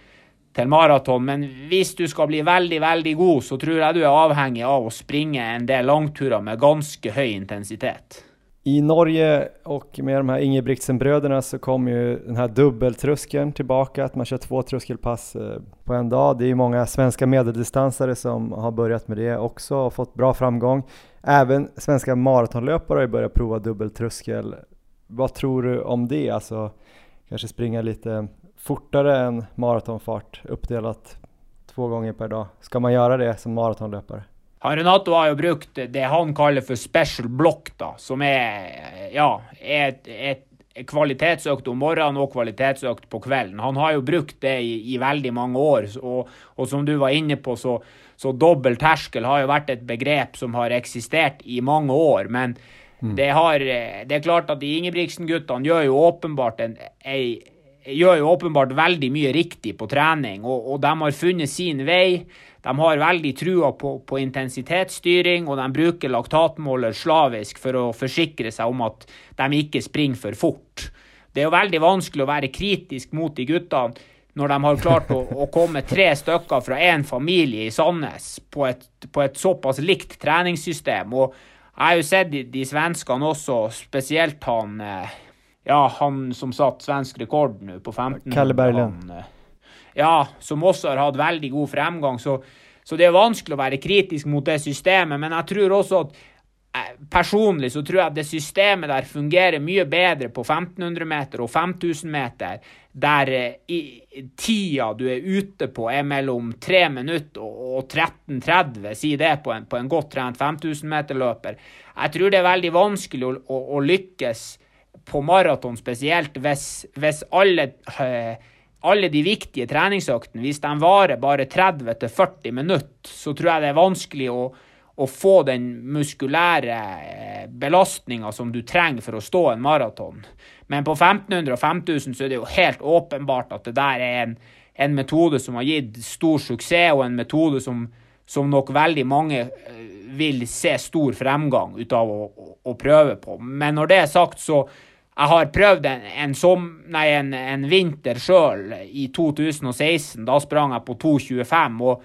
til maraton. Men hvis du skal bli veldig, veldig god, så tror jeg du er avhengig av å springe en del langturer med ganske høy intensitet. I Norge och med de här Ingebrigtsen-bröderna så kom ju den här dubbeltröskeln tillbaka, att man kör två tröskelpass eh, på en dag. Det är ju många svenska medeldistansare som har börjat med det också och fått bra framgång. Även svenska maratonlöpare har ju börjat prova dubbeltröskel. Vad tror du om det? Alltså kanske springa lite fortare än maratonfart uppdelat två gånger per dag. Ska man göra det som maratonlöpare? Han Renato har jo brukt det han kaller for special block, da, som er, ja, et, et kvalitetsøkt om morgenen og kvalitetsøkt på kvelden. Han har jo brukt det i, i veldig mange år, og, og, som du var inne på, så, så dobbel terskel har jo vært et begrep som har eksistert i mange år. Men mm. det, har, det er klart at de Ingebrigtsen-guttene gjør jo åpenbart en, ei gjør jo åpenbart veldig mye riktig på trening, og, og de har funnet sin vei. De har veldig trua på, på, intensitetsstyring, og de bruker laktatmåler slavisk for å forsikre seg om at de ikke springer for fort. Det er jo veldig vanskelig å være kritisk mot de guttene når de har klart å, å komme tre stykker fra én familie i Sandnes på et, på et, såpass likt treningssystem. Og jeg har jo sett de, de svenskene også, spesielt han eh, ja, han som satt svensk rekord nå på 15 Kalle Berglund. Eh, ja, som også har hatt veldig god fremgang. Så, så, det er vanskelig å være kritisk mot det systemet. Men jeg tror også at eh, personlig så tror jeg at det systemet der fungerer mye bedre på 1500 meter og 5000 meter, der eh, i, tida du er ute på er mellom 3 minutter og 13.30, si det på en, på en godt trent 5000 meter-løper. Jeg tror det er veldig vanskelig å, å, å lykkes på maraton spesielt, hvis, hvis alle, øh, alle de viktige treningsøktene, hvis de varer bare 30-40 minutter, så tror jeg det er vanskelig å, å få den muskulære eh, belastninga som du trenger for å stå en maraton. Men på 1500 og 5000 så er det jo helt åpenbart at det der er en, en metode som har gitt stor suksess, og en metode som, som nok veldig mange eh, vil se stor fremgang ut av å, å, å prøve på. Men når det er sagt, så, jeg har prøvd en, en, som, nei, en, en vinter sjøl i 2016. Da sprang jeg på 2,25. og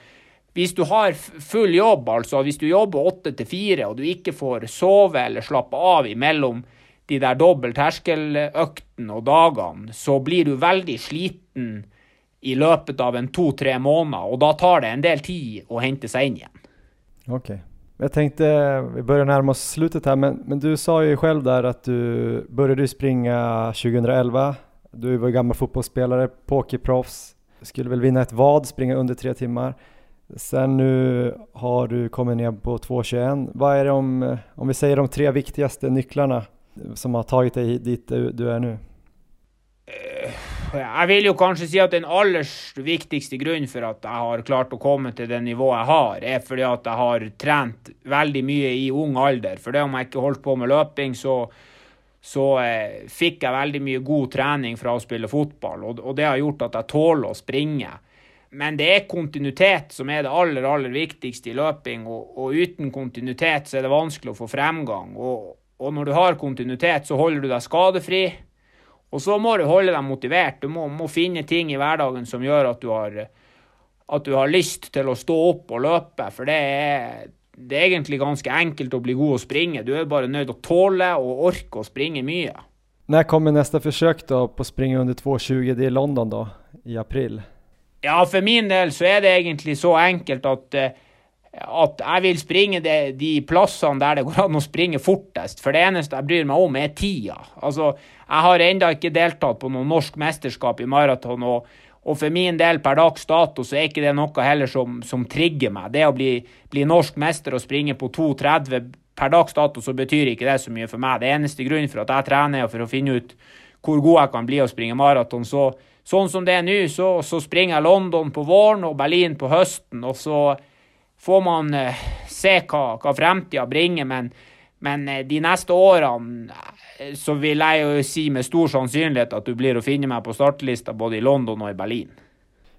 hvis du har full jobb, altså hvis du jobber åtte til fire og du ikke får sove eller slappe av imellom de der dobbel terskeløktene og dagene, så blir du veldig sliten i løpet av en to-tre måneder, og da tar det en del tid å hente seg inn igjen. Okay. Jag tänkte, vi börjar närma oss slutet här, men, men du sa ju själv där att du började springa 2011. Du var ju gammal fotbollsspelare, pokerproffs, skulle väl vinna ett vad, springa under tre timmar. Sen nu har du kommit ner på 2.21. Vad är det om, om vi säger de tre viktigaste nycklarna som har tagit dig dit du är nu? Eh, jag jeg vil jo kanskje si at den aller viktigste grunnen for at jeg har klart å komme til det nivået jeg har, er fordi at jeg har trent veldig mye i ung alder. For det om jeg ikke holdt på med løping, så, så eh, fikk jeg veldig mye god trening fra å spille fotball, og, og det har gjort at jeg tåler å springe. Men det er kontinuitet som er det aller, aller viktigste i løping, og, og uten kontinuitet så er det vanskelig å få fremgang. Og, og når du har kontinuitet, så holder du deg skadefri. Og så må du holde deg motivert. Du må, må, finne ting i hverdagen som gjør at du, har, at du har lyst til å stå opp og løpe. For det er, det er egentlig ganske enkelt å bli god å springe. Du er bare nødt til å tåle og orke å springe mye. När kommer nästa försök då på springa under 2.20? Det är London då, i april? Ja, for min del så er det egentlig så enkelt at uh, at jeg vil springe de, de plassene der det går an å springe fortest. For det eneste jeg bryr meg om, er tida. Altså, jeg har ennå ikke deltatt på noe norsk mesterskap i maraton. Og, og, for min del per dags dato så er ikke det noe heller som, som trigger meg. Det å bli, bli norsk mester og springe på 2,30 per dags dato, så betyr ikke det så mye for meg. Det eneste grunnen for at jeg trener, er for å finne ut hvor god jeg kan bli å springe maraton. Så, sånn som det er nå, så, så springer jeg London på våren og Berlin på høsten. og så får man eh, se hva, hva fremtida bringer. Men, men, eh, de neste årene eh, så vil jeg jo si med stor sannsynlighet at du blir å finne meg på startlista både i London og i Berlin.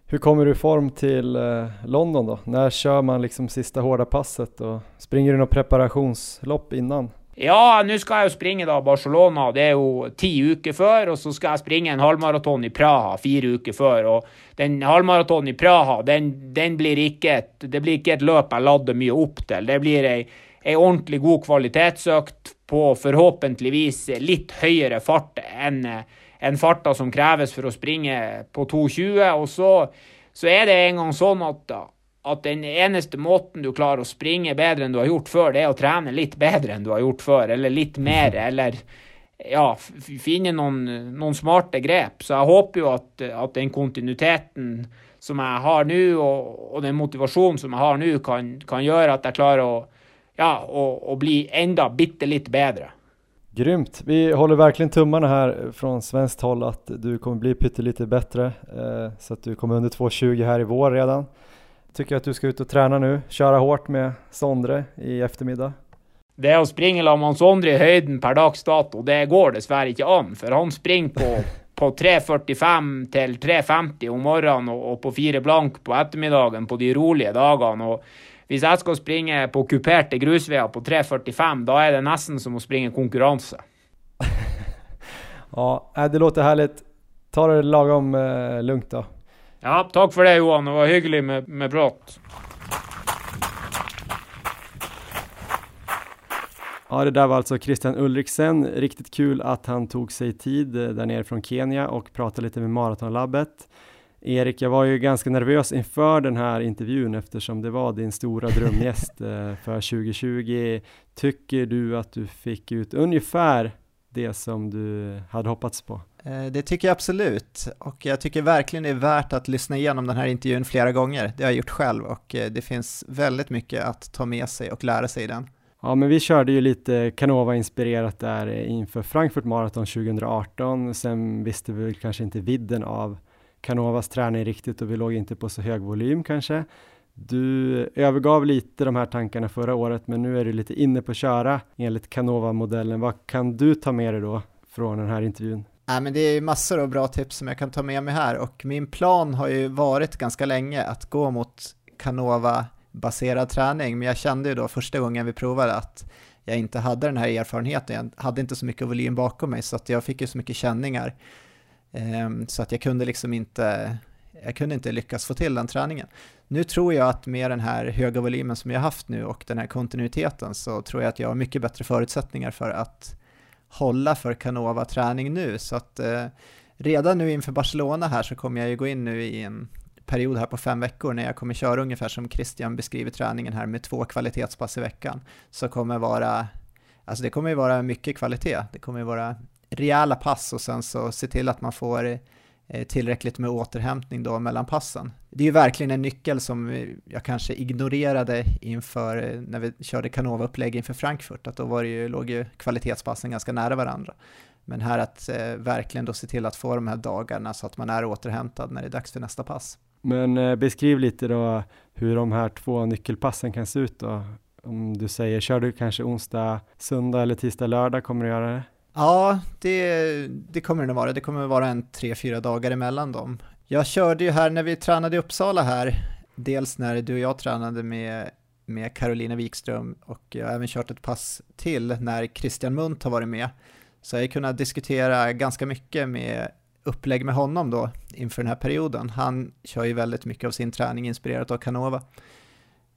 Hur kommer du i form till eh, London då? När kör man liksom sista hårda passet och springer du något preparationslopp innan? Ja, nå skal jeg jo springe da Barcelona, det er jo ti uker før. Og så skal jeg springe en halvmaraton i Praha fire uker før. Og den halvmaratonen i Praha, den, den, blir ikke et, det blir ikke et løp jeg lader mye opp til. Det blir ei, ei ordentlig god kvalitetsøkt på forhåpentligvis litt høyere fart enn en farta som kreves for å springe på 2,20. Og så, så er det engang sånn at at den eneste måten du klarer å springe bedre enn du har gjort før, det er å trene litt bedre enn du har gjort før, eller litt mer, eller ja, finne noen, noen smarte grep. Så jeg håper jo at, at den kontinuiteten som jeg har nå, og, og, den motivasjonen som jeg har nå, kan, kan, gjøre at jeg klarer å, ja, å, å bli enda bitte litt bedre. Grymt! Vi håller verkligen tummarna här från svenskt håll att du kommer bli pyttelite bättre eh, så att du kommer under 2.20 här i vår redan. Tycker att du ska ut och träna nu, köra hårt med Sondre i eftermiddag? Det å springe sammen med Sondre i høyden per dags dato, det går dessverre ikke an. For han springer på, på 3.45 til 3.50 om morgenen og, og, på fire blank på ettermiddagen på de rolige dagene. og Hvis jeg skal springe på kuperte grusveier på 3.45, da er det nesten som å springe konkurranse. ja, det låter härligt. Ta det lagom eh, lugnt då. Ja, tack för det Johan. Det var hyggligt med, med prat. Ja, det där var alltså Christian Ulriksen. Riktigt kul att han tog sig tid eh, där nere från Kenya och pratade lite med Maratonlabbet. Erik, jag var ju ganska nervös inför den här intervjun eftersom det var din stora drömgäst eh, för 2020. Tycker du att du fick ut ungefär det som du hade hoppats på? Eh, det tycker jag absolut och jag tycker verkligen det är värt att lyssna igenom den här intervjun flera gånger. Det har jag gjort själv och eh, det finns väldigt mycket att ta med sig och lära sig i den. Ja, men vi körde ju lite Canova-inspirerat där eh, inför Frankfurt Marathon 2018. Sen visste vi kanske inte vidden av Canovas träning riktigt och vi låg inte på så hög volym kanske. Du övergav lite de här tankarna förra året, men nu är du lite inne på att köra enligt Canova-modellen. Vad kan du ta med dig då från den här intervjun? Nej, men det är massor av bra tips som jag kan ta med mig här och min plan har ju varit ganska länge att gå mot Canova-baserad träning, men jag kände ju då första gången vi provade att jag inte hade den här erfarenheten, jag hade inte så mycket volym bakom mig så att jag fick ju så mycket känningar ehm, så att jag kunde liksom inte, jag kunde inte lyckas få till den träningen. Nu tror jag att med den här höga volymen som jag haft nu och den här kontinuiteten så tror jag att jag har mycket bättre förutsättningar för att hålla för Canova-träning nu. Så att eh, redan nu inför Barcelona här så kommer jag ju gå in nu i en period här på fem veckor när jag kommer köra ungefär som Christian beskriver träningen här med två kvalitetspass i veckan. Så kommer vara, alltså det kommer ju vara mycket kvalitet. Det kommer ju vara rejäla pass och sen så se till att man får Eh, Eh, tillräckligt med återhämtning då mellan passen. Det är ju verkligen en nyckel som eh, jag kanske ignorerade inför eh, när vi körde Canova-upplägg inför Frankfurt, att då var det ju, låg ju kvalitetspassen ganska nära varandra. Men här att eh, verkligen då se till att få de här dagarna så att man är återhämtad när det är dags för nästa pass. Men eh, beskriv lite då hur de här två nyckelpassen kan se ut då. Om du säger, kör du kanske onsdag, söndag eller tisdag, lördag, kommer du göra det? Ja, det, det kommer det nog vara. Det kommer vara en tre, fyra dagar emellan dem. Jag körde ju här när vi tränade i Uppsala här, dels när du och jag tränade med, med Carolina Wikström och jag har även kört ett pass till när Christian Munt har varit med. Så jag har kunnat diskutera ganska mycket med upplägg med honom då inför den här perioden. Han kör ju väldigt mycket av sin träning inspirerat av Canova.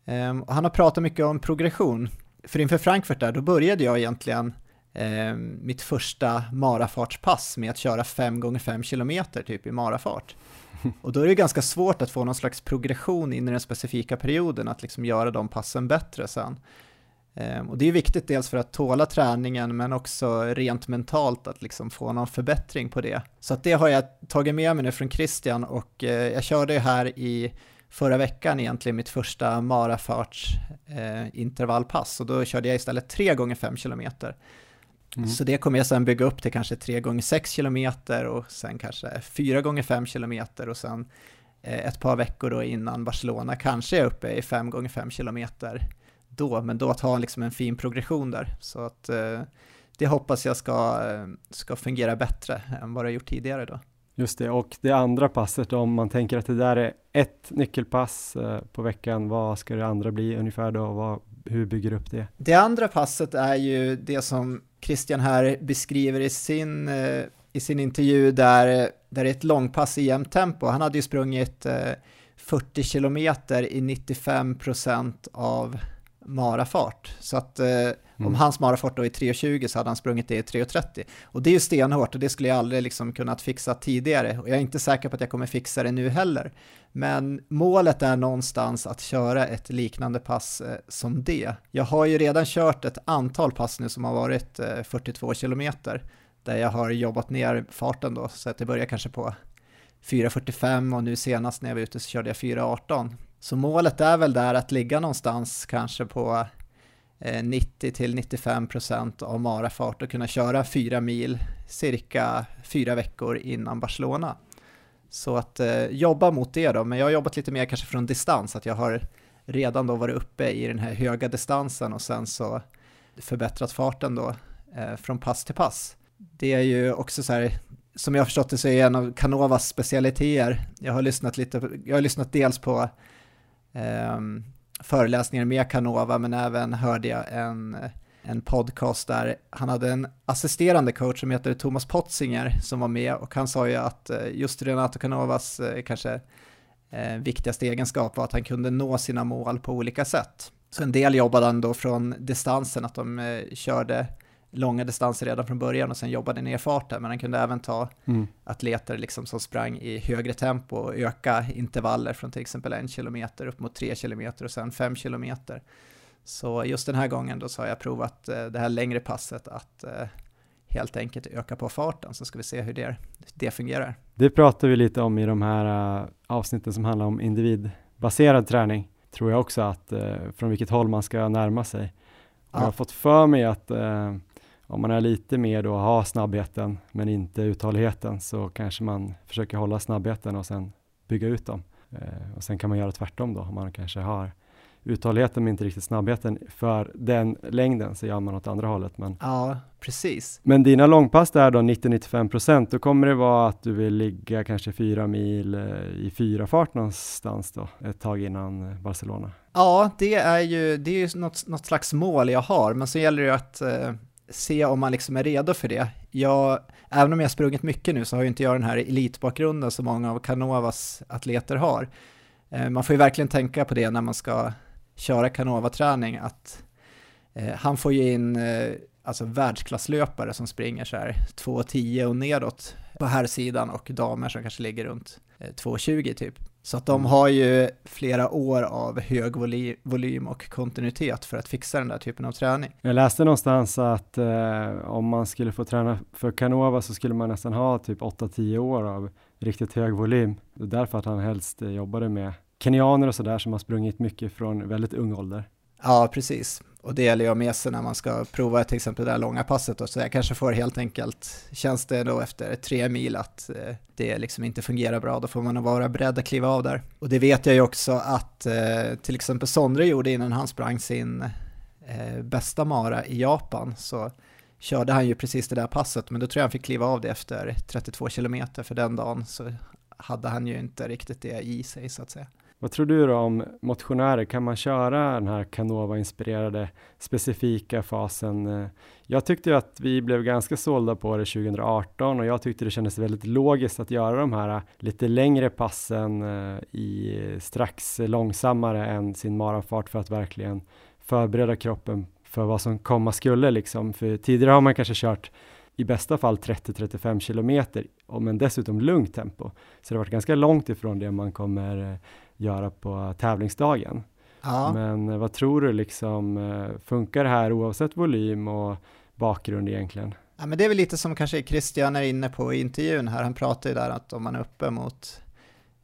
Um, han har pratat mycket om progression. För inför Frankfurt där, då började jag egentligen eh, mitt första marafartspass med att köra 5 gånger 5 km typ i marafart. Och då är det ganska svårt att få någon slags progression in i den specifika perioden, att liksom göra de passen bättre sen. Eh, och det är viktigt dels för att tåla träningen men också rent mentalt att liksom få någon förbättring på det. Så att det har jag tagit med mig nu från Christian och eh, jag körde ju här i förra veckan egentligen mitt första marafarts eh, intervallpass och då körde jag istället 3 gånger 5 kilometer. Mm. Så det kommer jag sen bygga upp till kanske 3 gånger 6 km och sen kanske 4 gånger 5 km och sen eh, ett par veckor då innan Barcelona kanske är uppe i 5 gånger 5 km då, men då att ha liksom en fin progression där. Så att eh, det hoppas jag ska, eh, ska fungera bättre än vad det gjort tidigare då. Just det, och det andra passet om man tänker att det där är ett nyckelpass på veckan, vad ska det andra bli ungefär då? Vad, hur bygger du upp det? Det andra passet är ju det som Christian här beskriver i sin, eh, i sin intervju där, där det är ett långpass i jämnt tempo. Han hade ju sprungit eh, 40 kilometer i 95 procent av marafart. Så att eh, mm. om hans marafart då är 3.20 så hade han sprungit det i 3.30. Och det är ju stenhårt och det skulle jag aldrig liksom kunnat fixa tidigare. Och jag är inte säker på att jag kommer fixa det nu heller. Men målet är någonstans att köra ett liknande pass eh, som det. Jag har ju redan kört ett antal pass nu som har varit eh, 42 kilometer där jag har jobbat ner farten då, så att det börjar kanske på 4.45 och nu senast när jag var ute så körde jag 4.18 så målet är väl där att ligga någonstans kanske på Eh, 90-95% av marafart och kunna köra fyra mil cirka fyra veckor innan Barcelona. Så att eh, jobba mot det då, men jag har jobbat lite mer kanske från distans, att jag har redan då varit uppe i den här höga distansen och sen så förbättrat farten då eh, från pass till pass. Det är ju också så här, som jag har förstått det så är en av Canovas specialiteter, jag har lyssnat lite, jag har lyssnat dels på eh, föreläsningar med Canova, men även hörde jag en, en podcast där han hade en assisterande coach som heter Thomas Potzinger som var med och han sa ju att eh, just Renato Canovas eh, kanske eh, viktigaste egenskap var att han kunde nå sina mål på olika sätt. Så en del jobbade han då från distansen, att de eh, körde långa distanser redan från början och sen jobbade ner farten, men han kunde även ta mm. atleter liksom som sprang i högre tempo och öka intervaller från till exempel en kilometer upp mot tre kilometer och sen fem kilometer. Så just den här gången då så har jag provat eh, det här längre passet att eh, helt enkelt öka på farten så ska vi se hur det, det fungerar. Det pratar vi lite om i de här uh, avsnitten som handlar om individbaserad träning. Tror jag också att från vilket håll man ska närma sig. Ja. Jag har fått för mig att om man är lite mer då, har snabbheten men inte uthålligheten så kanske man försöker hålla snabbheten och sen bygga ut dem. Eh, och sen kan man göra tvärtom då, om man kanske har uthålligheten men inte riktigt snabbheten för den längden så gör man åt andra hållet. Men, ja, precis. Men dina långpass där då 90-95 procent, då kommer det vara att du vill ligga kanske fyra mil eh, i fyra fart någonstans då, ett tag innan Barcelona? Ja, det är ju, det är ju något, något slags mål jag har, men så gäller det ju att eh, se om man liksom är redo för det. Jag, även om jag sprungit mycket nu så har ju inte jag den här elitbakgrunden som många av Canovas atleter har. Eh, man får ju verkligen tänka på det när man ska köra Canova-träning, att eh, han får ju in eh, alltså världsklasslöpare som springer så här 2.10 och nedåt på här sidan och damer som kanske ligger runt 2.20 typ. Så att de mm. har ju flera år av hög volym och kontinuitet för att fixa den där typen av träning. Jag läste någonstans att eh, om man skulle få träna för Canova så skulle man nästan ha typ 8-10 år av riktigt hög volym. Det är därför att han helst jobbade med kenyaner och sådär som har sprungit mycket från väldigt ung ålder. Ja, precis. Och det gäller ju att med sig när man ska prova till exempel det där långa passet. Så jag kanske får helt enkelt, känns det då efter tre mil att eh, det liksom inte fungerar bra, då får man nog vara beredd att kliva av där. Och det vet jag ju också att eh, till exempel Sondre gjorde innan han sprang sin eh, bästa mara i Japan. Så körde han ju precis det där passet, men då tror jag han fick kliva av det efter 32 kilometer för den dagen så hade han ju inte riktigt det i sig så att säga. Vad tror du då om motionärer? Kan man köra den här Canova-inspirerade specifika fasen? Eh, jag tyckte ju att vi blev ganska sålda på det 2018 och jag tyckte det kändes väldigt logiskt att göra de här eh, lite längre passen eh, i strax långsammare än sin maranfart för att verkligen förbereda kroppen för vad som komma skulle liksom. För tidigare har man kanske kört i bästa fall 30-35 kilometer, men dessutom lugnt tempo. Så det har varit ganska långt ifrån det man kommer göra på tävlingsdagen. Ja. Men eh, vad tror du liksom, eh, funkar det här oavsett volym och bakgrund egentligen? Ja, men det är väl lite som kanske Christian är inne på i intervjun här, han pratar ju där att om man är uppe mot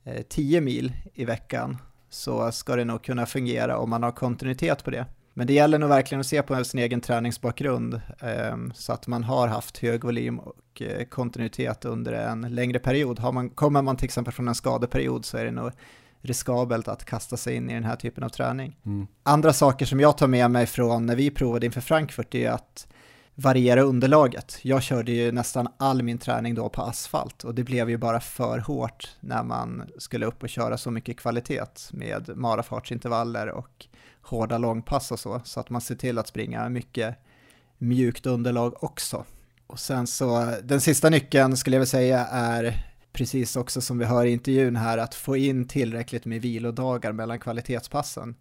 eh, 10 mil i veckan så ska det nog kunna fungera om man har kontinuitet på det. Men det gäller nog verkligen att se på sin egen träningsbakgrund eh, så att man har haft hög volym och eh, kontinuitet under en längre period. Har man, kommer man till exempel från en skadeperiod så är det nog riskabelt att kasta sig in i den här typen av träning. Mm. Andra saker som jag tar med mig från när vi provade inför Frankfurt är att variera underlaget. Jag körde ju nästan all min träning då på asfalt och det blev ju bara för hårt när man skulle upp och köra så mycket kvalitet med marafartsintervaller och hårda långpass och så, så att man ser till att springa mycket mjukt underlag också. Och sen så, den sista nyckeln skulle jag vilja säga är precis också som vi hör i intervjun här, att få in tillräckligt med vilodagar mellan kvalitetspassen.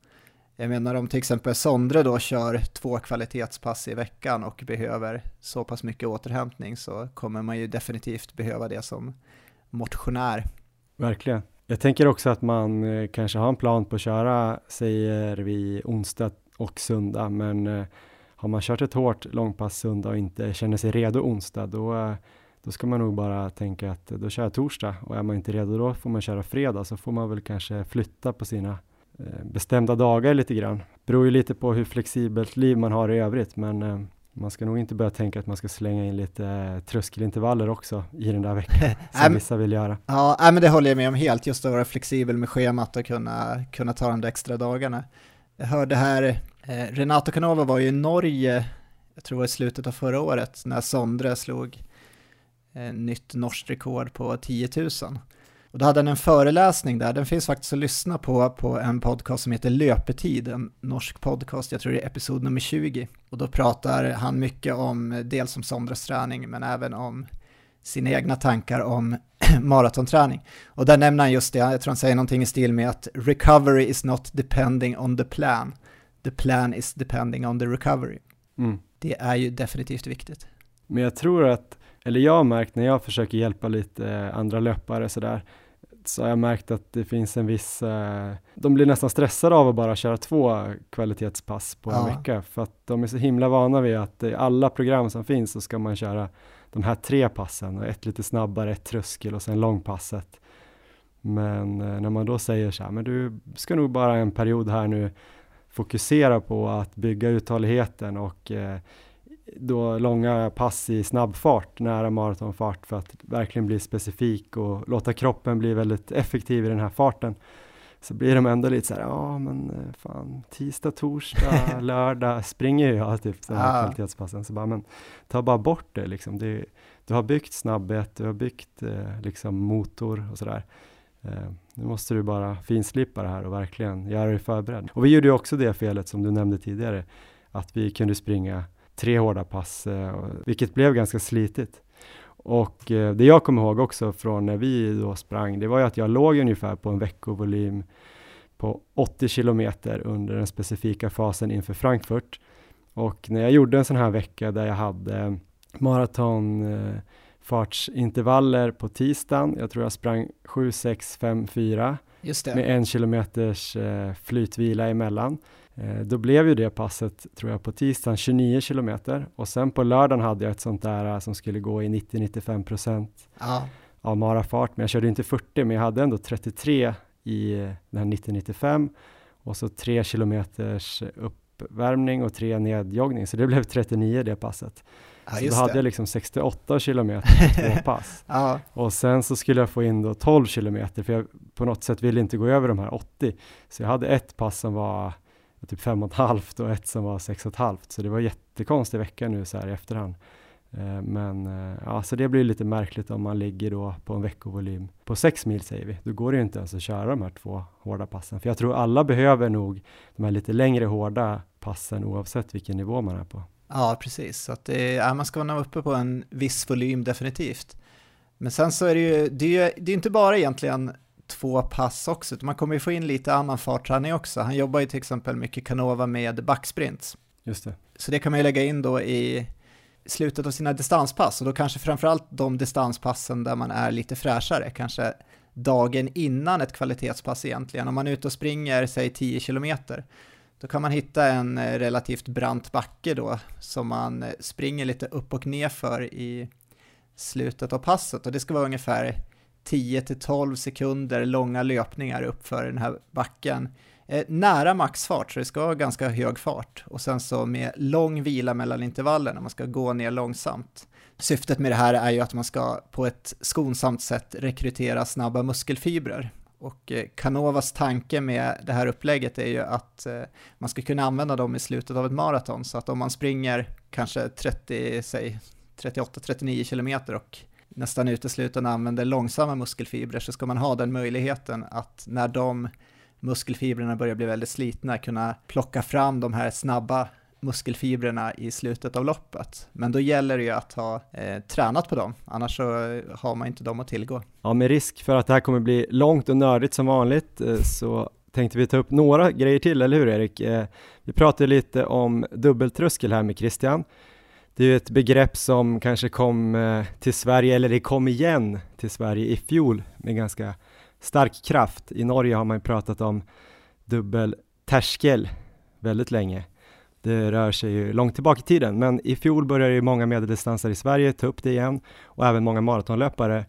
Jag menar om till exempel Sondre då kör två kvalitetspass i veckan och behöver så pass mycket återhämtning så kommer man ju definitivt behöva det som motionär. Verkligen. Jag tänker också att man eh, kanske har en plan på att köra, säger vi, onsdag och söndag, men eh, har man kört ett hårt långpass söndag och inte känner sig redo onsdag, då eh, då ska man nog bara tänka att då kör jag torsdag och är man inte redo då får man köra fredag så får man väl kanske flytta på sina eh, bestämda dagar lite grann. Beror ju lite på hur flexibelt liv man har i övrigt men eh, man ska nog inte börja tänka att man ska slänga in lite eh, tröskelintervaller också i den där veckan som vissa vill göra. Ja, men det håller jag med om helt, just att vara flexibel med schemat och kunna, kunna ta de där extra dagarna. Jag hörde här, eh, Renato Canova var ju i Norge, jag tror i slutet av förra året, när Sondre slog nytt norskt rekord på 10 000. Och då hade han en föreläsning där, den finns faktiskt att lyssna på på en podcast som heter Löpetid, en norsk podcast, jag tror det är episod nummer 20. Och då pratar han mycket om, dels om Sondres träning, men även om sina egna tankar om maratonträning. Och där nämner han just det, jag tror han säger någonting i stil med att recovery is not depending on the plan, the plan is depending on the recovery. Mm. Det är ju definitivt viktigt. Men jag tror att eller jag har märkt när jag försöker hjälpa lite andra löpare sådär, så har jag märkt att det finns en viss, eh, de blir nästan stressade av att bara köra två kvalitetspass på en ja. vecka, för att de är så himla vana vid att i alla program som finns så ska man köra de här tre passen, och ett lite snabbare, ett tröskel och sen långpasset. Men eh, när man då säger så här, men du ska nog bara en period här nu fokusera på att bygga uthålligheten och eh, då långa pass i snabb fart, nära maratonfart för att verkligen bli specifik och låta kroppen bli väldigt effektiv i den här farten. Så blir de ändå lite så här, ja men eh, fan, tisdag, torsdag, lördag springer jag typ de här ah. kvalitetspassen. Så bara, men ta bara bort det liksom. Det, du har byggt snabbhet, du har byggt eh, liksom motor och sådär. Eh, nu måste du bara finslipa det här och verkligen göra dig förberedd. Och vi gjorde ju också det felet som du nämnde tidigare, att vi kunde springa tre hårda pass, eh, vilket blev ganska slitigt. Och eh, det jag kommer ihåg också från när vi då sprang, det var ju att jag låg ungefär på en veckovolym på 80 kilometer under den specifika fasen inför Frankfurt. Och när jag gjorde en sån här vecka där jag hade maratonfartsintervaller på tisdagen, jag tror jag sprang 7, 6, 5, 4 med en kilometers eh, flytvila emellan. Eh, då blev ju det passet, tror jag, på tisdagen 29 kilometer och sen på lördagen hade jag ett sånt där eh, som skulle gå i 90-95 procent ja. av marafart, men jag körde inte 40, men jag hade ändå 33 i den här 90-95 och så 3 kilometers upp uppvärmning och tre nedjoggning, så det blev 39 det passet. Ja, så då hade det. jag liksom 68 kilometer på pass. Ja, Och sen så skulle jag få in då 12 kilometer, för jag på något sätt ville inte gå över de här 80. Så jag hade ett pass som var typ fem och ett halvt och ett som var sex och ett halvt. Så det var jättekonstig vecka nu så här i efterhand. Eh, men eh, ja, så det blir lite märkligt om man ligger då på en veckovolym på sex mil säger vi. Då går det ju inte ens att köra de här två hårda passen. För jag tror alla behöver nog de här lite längre hårda passen oavsett vilken nivå man är på. ja precis. Så att det, ja, man ska vara uppe på en viss volym definitivt. Men sen så är det ju, det är ju det är inte bara egentligen två pass också, man kommer ju få in lite annan fartträning också. Han jobbar ju till exempel mycket Canova med backsprints. Just det. Så det kan man ju lägga in då i slutet av sina distanspass och då kanske framförallt de distanspassen där man är lite fräschare, kanske dagen innan ett kvalitetspass egentligen. Om man är ute och springer, säg 10 kilometer, då kan man hitta en eh, relativt brant backe då som man eh, springer lite upp och ner för i slutet av passet och det ska vara ungefär 10-12 sekunder långa löpningar uppför den här backen eh, nära maxfart, så det ska vara ganska hög fart. Och sen så med lång vila mellan intervallerna, man ska gå ner långsamt. Syftet med det här är ju att man ska på ett skonsamt sätt rekrytera snabba muskelfibrer. Och eh, Canovas tanke med det här upplägget är ju att eh, man ska kunna använda dem i slutet av ett maraton, så att om man springer kanske 30, säg 38-39 kilometer och nästan uteslutande använder långsamma muskelfibrer så ska man ha den möjligheten att när de muskelfibrerna börjar bli väldigt slitna kunna plocka fram de här snabba muskelfibrerna i slutet av loppet. Men då gäller det ju att ha eh, tränat på dem, annars så eh, har man inte dem att tillgå. Ja, med risk för att det här kommer bli långt och nördigt som vanligt eh, så tänkte vi ta upp några grejer till, eller hur Erik? Eh, Vi pratade lite om dubbeltröskel här med Christian. Det är ju ett begrepp som kanske kom eh, till Sverige, eller det kom igen till Sverige i fjol med ganska stark kraft. I Norge har man ju pratat om dubbeltärskel väldigt länge. Det rör sig ju långt tillbaka i tiden, men i fjol började ju många medeldistansare i Sverige ta upp det igen och även många maratonlöpare.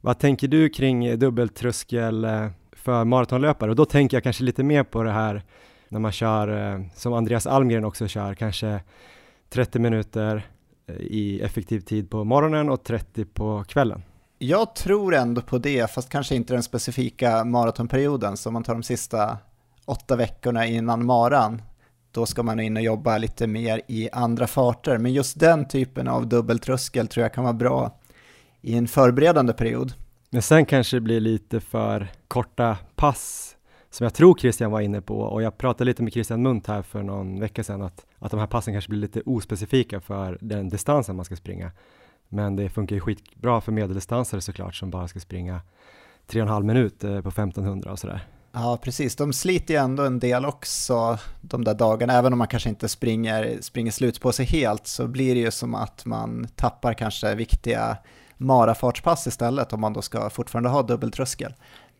Vad tänker du kring dubbeltröskel eh, för maratonlöpare? Och då tänker jag kanske lite mer på det här när man kör, eh, som Andreas Almgren också kör, kanske 30 minuter eh, i effektiv tid på morgonen och 30 på kvällen. Jag tror ändå på det, fast kanske inte den specifika maratonperioden, så om man tar de sista åtta veckorna innan maran, då ska man in och jobba lite mer i andra farter. Men just den typen av dubbeltröskel tror jag kan vara bra i en förberedande period. Men sen kanske det blir lite för korta pass som jag tror Christian var inne på och jag pratade lite med Christian Munt här för någon vecka sedan att, att de här passen kanske blir lite ospecifika för den distansen man ska springa. Men det funkar ju skitbra för medeldistansare såklart som bara ska springa 3,5 minut eh, på 1500 och sådär. Ja, precis. De sliter ju ändå en del också de där dagarna. Även om man kanske inte springer, springer slut på sig helt så blir det ju som att man tappar kanske viktiga marafartspass istället om man då ska fortfarande ha dubbeltröskel.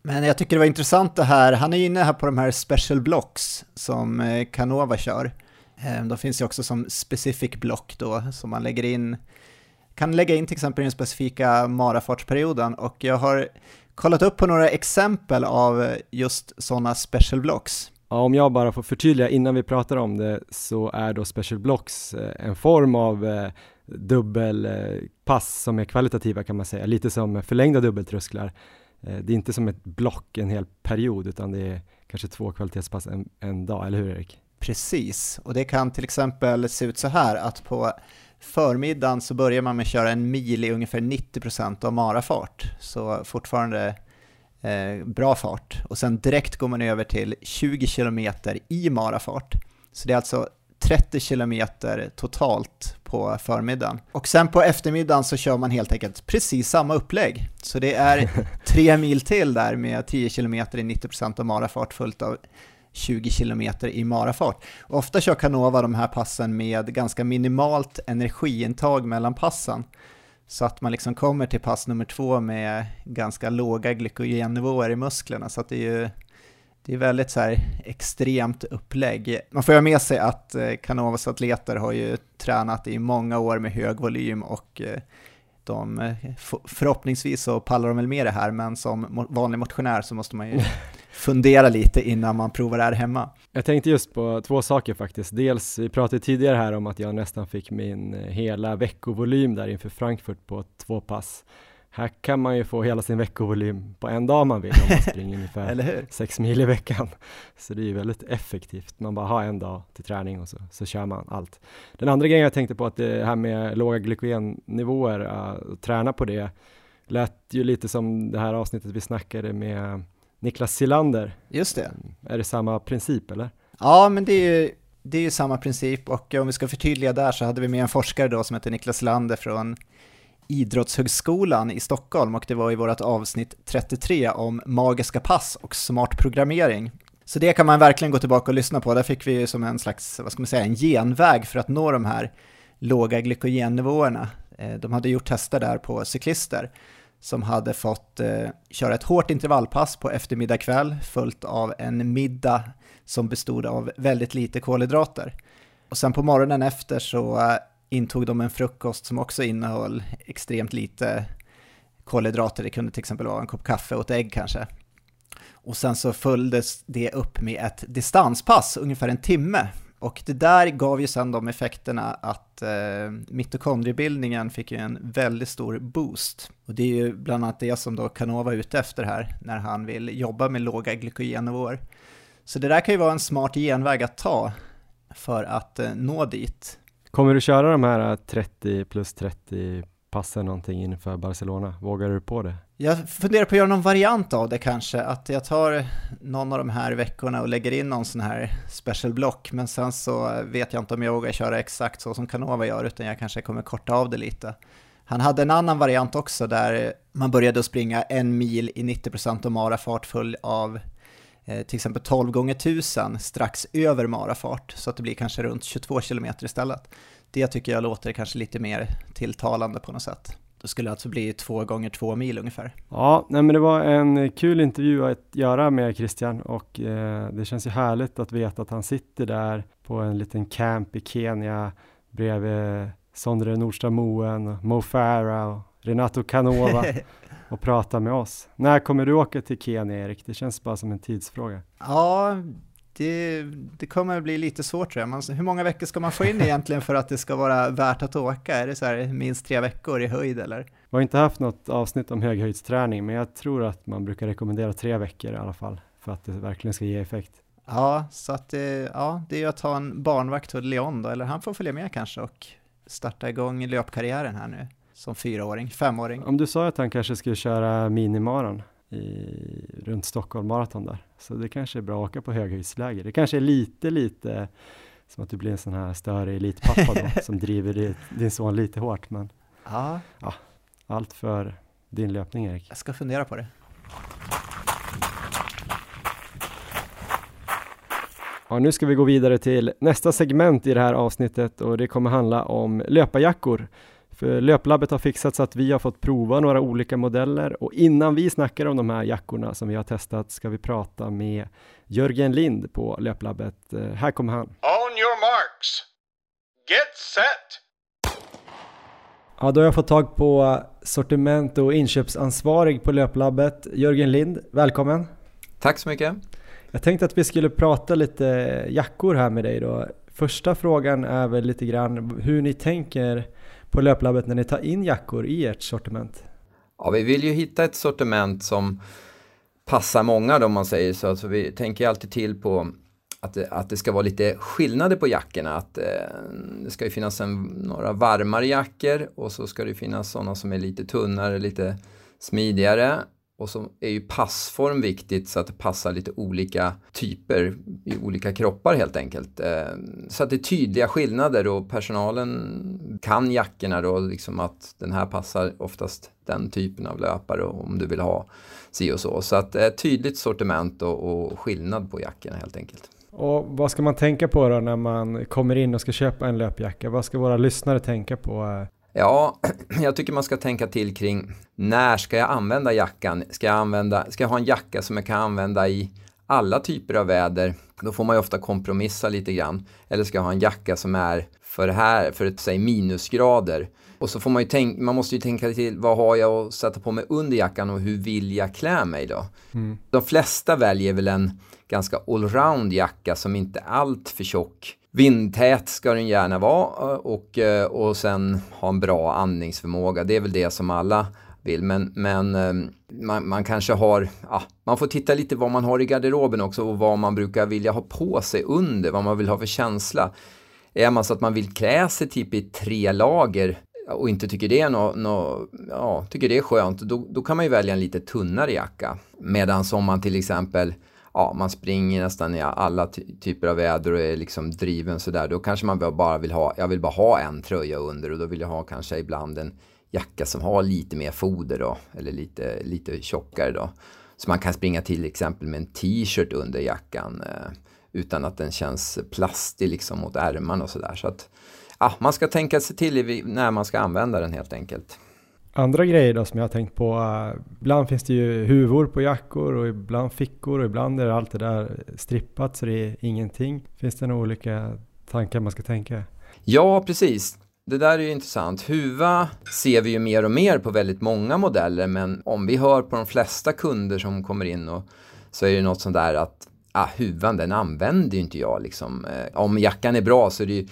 Men jag tycker det var intressant det här, han är inne här på de här special blocks som eh, Canova kör. Ehm, de finns ju också som specific block då som man lägger in, kan lägga in till exempel i den specifika marafartsperioden och jag har kollat upp på några exempel av eh, just sådana special blocks. Ja, om jag bara får förtydliga innan vi pratar om det så är då special blocks eh, en form av dubbelpass som är kvalitativa kan man säga, lite som förlängda dubbeltrösklar. Eh, det är inte som ett block en hel period utan det är kanske två kvalitetspass en, en dag, eller hur Erik? Precis, och det kan till exempel se ut så här att på förmiddagen så börjar man med att köra en mil i ungefär 90% av marafart, så fortfarande eh, bra fart. Och sen direkt går man över till 20 km i marafart. Så det är alltså 30 km totalt på förmiddagen. Och sen på eftermiddagen så kör man helt enkelt precis samma upplägg. Så det är tre mil till där med 10 km i 90% av marafart fullt av 20 km i marafart. Ofta kör Canova de här passen med ganska minimalt energiintag mellan passen. Så att man liksom kommer till pass nummer två med ganska låga glykogennivåer i musklerna. Så att det är ju det är väldigt så här extremt upplägg. Man får ju med sig att eh, Canovas atleter har ju tränat i många år med hög volym och eh, de, förhoppningsvis så pallar de väl med det här, men som vanlig motionär så måste man ju fundera lite innan man provar det här hemma. Jag tänkte just på två saker faktiskt. Dels, vi pratade tidigare här om att jag nästan fick min eh, hela veckovolym där inför Frankfurt på två pass. Här kan man ju få hela sin veckovolym på en dag om man vill, om man springer ungefär sex mil i veckan. Så det är ju väldigt effektivt. Man bara har en dag till träning och så, så kör man allt. Den andra grejen jag tänkte på att det här med låga glykogennivåer, uh, träna på det, lät ju lite som det här avsnittet vi snackade med Niklas Silander. Just det. Är det samma princip eller? Ja, men det är ju, det är ju samma princip och om vi ska förtydliga där så hade vi med en forskare då som heter Niklas Silander från Idrottshögskolan i Stockholm och det var i vårt avsnitt 33 om magiska pass och smart programmering. Så det kan man verkligen gå tillbaka och lyssna på. Där fick vi som en slags, vad ska man säga, en genväg för att nå de här låga glykogennivåerna. Eh, de hade gjort tester där på cyklister som hade fått eh, köra ett hårt intervallpass på eftermiddag kväll följt av en middag som bestod av väldigt lite kolhydrater. Och sen på morgonen efter så eh, intog de en frukost som också innehöll extremt lite kolhydrater. Det kunde till exempel vara en kopp kaffe och ett ägg kanske. Och sen så följdes det upp med ett distanspass, ungefär en timme. Och det där gav ju sen de effekterna att eh, mitokondriebildningen fick ju en väldigt stor boost. Och det är ju bland annat det som då Canova är ute efter här, när han vill jobba med låga glykogennivåer. Så det där kan ju vara en smart genväg att ta för att eh, nå dit. Kommer du köra de här äh, 30 plus 30 passen någonting inför Barcelona? Vågar du på det? Jag funderar på att göra någon variant av det kanske, att jag tar någon av de här veckorna och lägger in någon sån här special block, men sen så vet jag inte om jag vågar köra exakt så som Canova gör, utan jag kanske kommer korta av det lite. Han hade en annan variant också där man började att springa en mil i 90% av marafart full av Eh, till exempel 12 gånger 1000 strax över marafart, så att det blir kanske runt 22 km istället. Det tycker jag låter kanske lite mer tilltalande på något sätt. Det skulle alltså bli två gånger två mil ungefär. Ja, nej men det var en kul intervju att göra med Christian och eh, det känns ju härligt att veta att han sitter där på en liten camp i Kenya bredvid Sondre Nordström Moen, Mo Farah och Renato Canova och pratar med oss. När kommer du åka till Kenya Erik? Det känns bara som en tidsfråga. Ja, det, det kommer bli lite svårt tror jag. Man, hur många veckor ska man få in egentligen för att det ska vara värt att åka? Är det så här minst tre veckor i höjd eller? Vi har inte haft något avsnitt om höghöjdsträning, men jag tror att man brukar rekommendera tre veckor i alla fall för att det verkligen ska ge effekt. Ja, så att det, ja, det är ju att ha en barnvakt till Leon då, eller han får följa med kanske och starta igång löpkarriären här nu som fyraåring, femåring. Om du sa att han kanske skulle köra minimaran, i, runt Stockholm Marathon där. Så det kanske är bra att åka på höghöjdsläger. Det kanske är lite, lite som att du blir en sån här större elitpappa då, som driver din, din son lite hårt. Men ja. ja, allt för din löpning Erik. Jag ska fundera på det. Ja, nu ska vi gå vidare till nästa segment i det här avsnittet och det kommer handla om löparjackor. För Löplabbet har fixat så att vi har fått prova några olika modeller och innan vi snackar om de här jackorna som vi har testat ska vi prata med Jörgen Lind på Löplabbet. Eh, här kommer han. On your marks. Get set. Ja, då har jag fått tag på sortiment och inköpsansvarig på Löplabbet, Jörgen Lind. Välkommen! Tack så mycket! Jag tänkte att vi skulle prata lite jackor här med dig då. Första frågan är väl lite grann hur ni tänker på Löplabbet när ni tar in jackor i ert sortiment? Ja, vi vill ju hitta ett sortiment som passar många då, om man säger så. Alltså, vi tänker alltid till på att det, att det ska vara lite skillnader på jackorna. Att, eh, det ska ju finnas en, några varmare jackor och så ska det finnas sådana som är lite tunnare, lite smidigare och så är ju passform viktigt så att det passar lite olika typer i olika kroppar helt enkelt. Eh, så att det är tydliga skillnader och personalen kan jackorna då, liksom att den här passar oftast den typen av löpare om du vill ha si och så. Så att ett tydligt sortiment och skillnad på jackorna helt enkelt. Och vad ska man tänka på då när man kommer in och ska köpa en löpjacka? Vad ska våra lyssnare tänka på? Eh, Ja, jag tycker man ska tänka till kring när ska jag använda jackan? Ska jag, använda, ska jag ha en jacka som jag kan använda i alla typer av väder? Då får man ju ofta kompromissa lite grann. Eller ska jag ha en jacka som är för här, för ett, säg minusgrader. Och så får man ju tänka, man måste ju tänka till, vad har jag att sätta på mig under jackan och hur vill jag klä mig då? Mm. De flesta väljer väl en ganska allround jacka som inte är allt för tjock. Vindtät ska den gärna vara eh, och, eh, och sen ha en bra andningsförmåga. Det är väl det som alla vill. Men, men eh, man, man, kanske har, ja, man får titta lite vad man har i garderoben också och vad man brukar vilja ha på sig under, vad man vill ha för känsla. Är man så att man vill klä sig typ i tre lager och inte tycker det är, no, no, ja, tycker det är skönt, då, då kan man ju välja en lite tunnare jacka. Medan om man till exempel ja, man springer nästan i alla ty typer av väder och är liksom driven sådär, då kanske man bara vill ha, jag vill bara ha en tröja under och då vill jag ha kanske ibland en jacka som har lite mer foder då, eller lite, lite tjockare då. Så man kan springa till exempel med en t-shirt under jackan eh, utan att den känns plastig liksom mot ärmarna och sådär. Så att ja, man ska tänka sig till när man ska använda den helt enkelt. Andra grejer då som jag har tänkt på, uh, ibland finns det ju huvor på jackor och ibland fickor och ibland är allt det där strippat så det är ingenting. Finns det några olika tankar man ska tänka? Ja, precis. Det där är ju intressant. Huva ser vi ju mer och mer på väldigt många modeller men om vi hör på de flesta kunder som kommer in och så är det något sånt där att ah, huvan den använder ju inte jag liksom. Eh, om jackan är bra så är det ju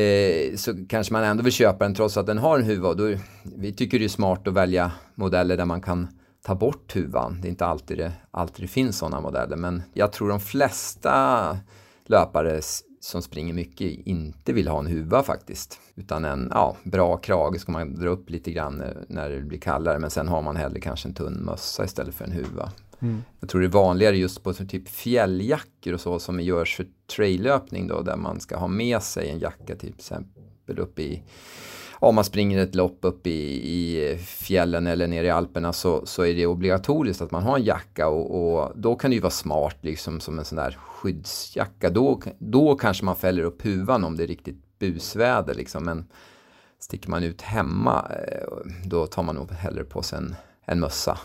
eh, så kanske man ändå vill köpa den trots att den har en huva. Då, vi tycker det är smart att välja modeller där man kan ta bort huvan. Det är inte alltid det, alltid det finns sådana modeller men jag tror de flesta löpare som springer mycket inte vill ha en huva faktiskt. Utan en ja, bra krage ska man dra upp lite grann eh, när det blir kallare men sen har man hellre kanske en tunn mössa istället för en huva. Mm. Jag tror det är vanligare just på typ fjälljackor och så som görs för traillöpning då där man ska ha med sig en jacka till exempel upp i om man springer ett lopp upp i, i fjällen eller nere i Alperna så, så är det obligatoriskt att man har en jacka och, och, då kan det ju vara smart liksom som en sån där skyddsjacka. Då, då kanske man fäller upp huvan om det är riktigt busväder liksom. Men sticker man ut hemma eh, då tar man nog hellre på sig en, en mössa.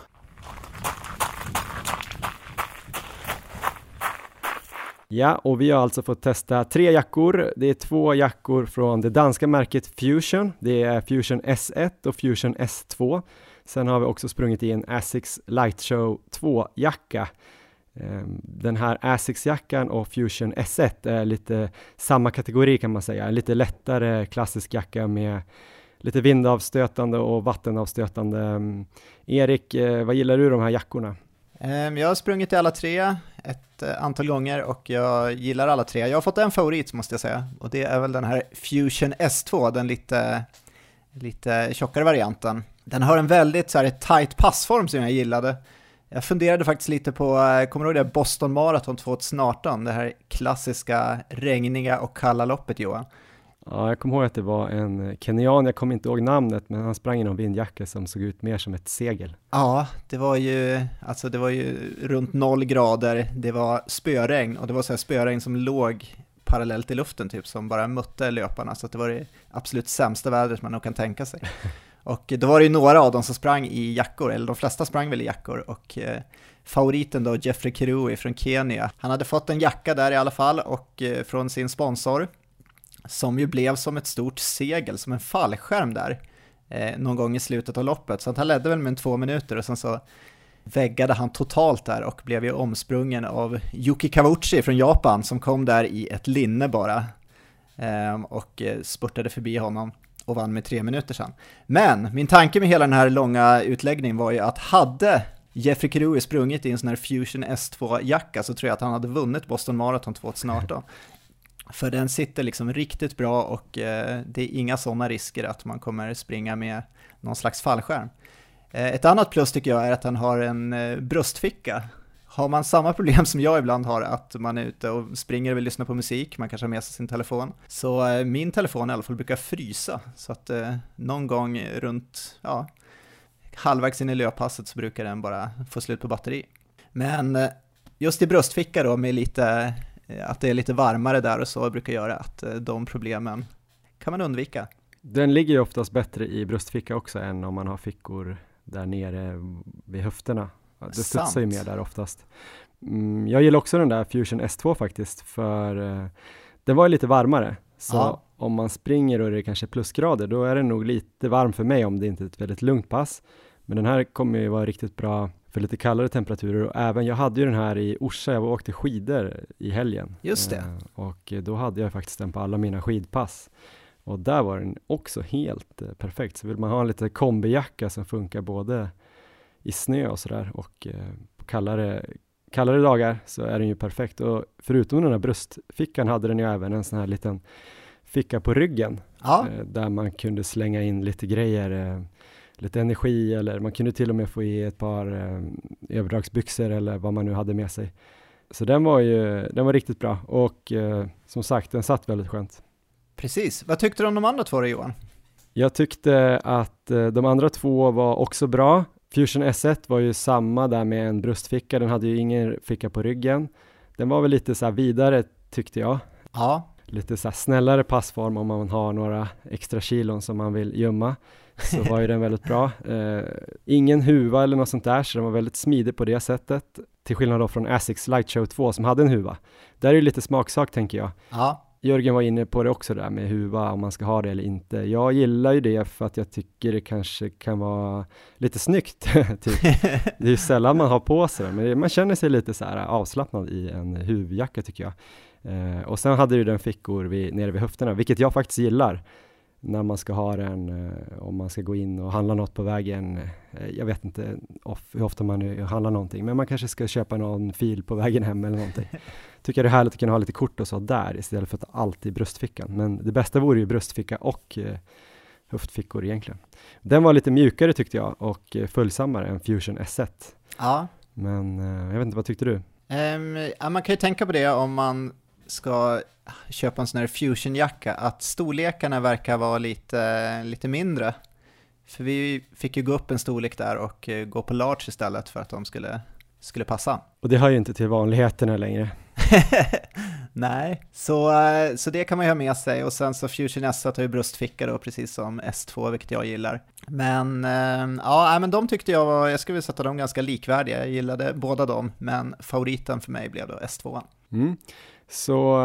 Ja, och vi har alltså fått testa tre jackor. Det är två jackor från det danska märket Fusion. Det är Fusion S1 och Fusion S2. Sen har vi också sprungit i en Asics Light Show 2-jacka. Ehm, den här Asics-jackan och Fusion S1 är lite samma kategori kan man säga. En lite lättare klassisk jacka med lite vindavstötande och vattenavstötande. Ehm, Erik, eh, vad gillar du de här jackorna? Ehm, jag har sprungit i alla tre ett eh, antal gånger och jag gillar alla tre. Jag har fått en favorit måste jag säga och det är väl den här Fusion S2, den lite, lite tjockare varianten. Den har en väldigt så här, tight passform som jag gillade. Jag funderade faktiskt lite på, eh, kommer du ihåg det Boston Marathon 2018? Det här klassiska regniga och kalla loppet Johan. Ja, jag kommer ihåg att det var en kenyan, jag kommer inte ihåg namnet, men han sprang i någon vindjacka som såg ut mer som ett segel. Ja, det var ju, alltså det var ju runt noll grader, det var spöregn och det var så här spöregn som låg parallellt i luften typ, som bara mötte löparna, så det var det absolut sämsta vädret man nog kan tänka sig. Och då var det ju några av dem som sprang i jackor, eller de flesta sprang väl i jackor, och eh, favoriten då, Jeffrey Kirui från Kenya, han hade fått en jacka där i alla fall, och eh, från sin sponsor, som ju blev som ett stort segel, som en fallskärm där, eh, någon gång i slutet av loppet. Så att han ledde väl med två minuter och sen så väggade han totalt där och blev ju omsprungen av Yuki Kawuchi från Japan som kom där i ett linne bara ehm, eh, och spurtade förbi honom och vann med tre minuter sen. Men min tanke med hela den här långa utläggningen var ju att hade Jeffrey Kirui sprungit i en sån här Fusion S2-jacka så tror jag att han hade vunnit Boston Marathon 2018. För den sitter liksom riktigt bra och eh, det är inga sådana risker att man kommer springa med någon slags fallskärm. Eh, ett annat plus tycker jag är att den har en eh, bröstficka. Har man samma problem som jag ibland har, att man är ute och springer och vill lyssna på musik, man kanske har med sig sin telefon, så eh, min telefon i alla fall brukar frysa. Så att eh, någon gång runt, ja, halvvägs in i löppasset så brukar den bara få slut på batteri. Men eh, just i bröstficka då med lite att det är lite varmare där och så brukar göra att eh, de problemen kan man undvika. Den ligger ju oftast bättre i bröstficka också än om man har fickor där nere vid höfterna. Det studsar ju mer där oftast. Mm, jag gillar också den där Fusion S2 faktiskt, för eh, den var ju lite varmare. Så Ja. om man springer och det är kanske plusgrader, då är det nog lite varmt för mig om det inte är ett väldigt lugnt pass. Men den här kommer ju vara riktigt bra för lite kallare temperaturer och även, jag hade ju den här i Orsa, jag åkte skidor i helgen. Just det. Eh, och då hade jag faktiskt den på alla mina skidpass. Och där var den också helt eh, perfekt. Så vill man ha en lite kombijacka som funkar både i snö och sådär och eh, på kallare, kallare dagar så är den ju perfekt. Och förutom den här bröstfickan hade den ju även en sån här liten ficka på ryggen Ja, där man kunde slänga in lite grejer, lite energi eller man kunde till och med få i ett par eh, överdragsbyxor eller vad man nu hade med sig. Så den var ju, den var riktigt bra och eh, som sagt, den satt väldigt skönt. precis. Vad tyckte du om de andra två då Johan? Jag tyckte att eh, de andra två var också bra. Fusion S1 var ju samma där med en bröstficka, den hade ju ingen ficka på ryggen. Den var väl lite så här vidare tyckte jag. Ja, lite så här snällare passform om man har några extra kilon som man vill gömma så var ju den väldigt bra. Eh, ingen huva eller något sånt där så den var väldigt smidig på det sättet till skillnad då från Asics Lightshow 2 som hade en huva. Där är det lite smaksak tänker jag. ja, Jörgen var inne på det också där med huva, om man ska ha det eller inte. Jag gillar ju det för att jag tycker det kanske kan vara lite snyggt. typ. Det är ju sällan man har på sig det, men det- man känner sig lite så här avslappnad i en huvjacka tycker jag. Eh, och sen hade ju den fickor vid, nere vid höfterna, vilket jag faktiskt gillar när man ska ha den, eh, om man ska gå in och handla något på vägen. Eh, jag vet inte of, hur ofta man handlar någonting, men man kanske ska köpa någon fil på vägen hem eller någonting. Tycker det är härligt att kunna ha lite kort och så där istället för att alltid i bröstfickan. Men det bästa vore ju bröstficka och eh, höftfickor egentligen. Den var lite mjukare tyckte jag och följsammare än Fusion S1. ja. Men eh, jag vet inte, vad tyckte du? Ehm, ja, man kan ju tänka på det om man ska köpa en sån här fusionjacka, att storlekarna verkar vara lite, lite mindre. För vi fick ju gå upp en storlek där och eh, gå på large istället för att de skulle, skulle passa. Och det hör ju inte till vanligheterna längre. Nej, så, eh, så det kan man ju ha med sig och sen så Fusion S1 har ju bröstficka då, precis som S2, vilket jag gillar. Men eh, ja, men de tyckte jag var, jag skulle vilja sätta dem ganska likvärdiga, jag gillade båda dem, men favoriten för mig blev då S2. Mm. Så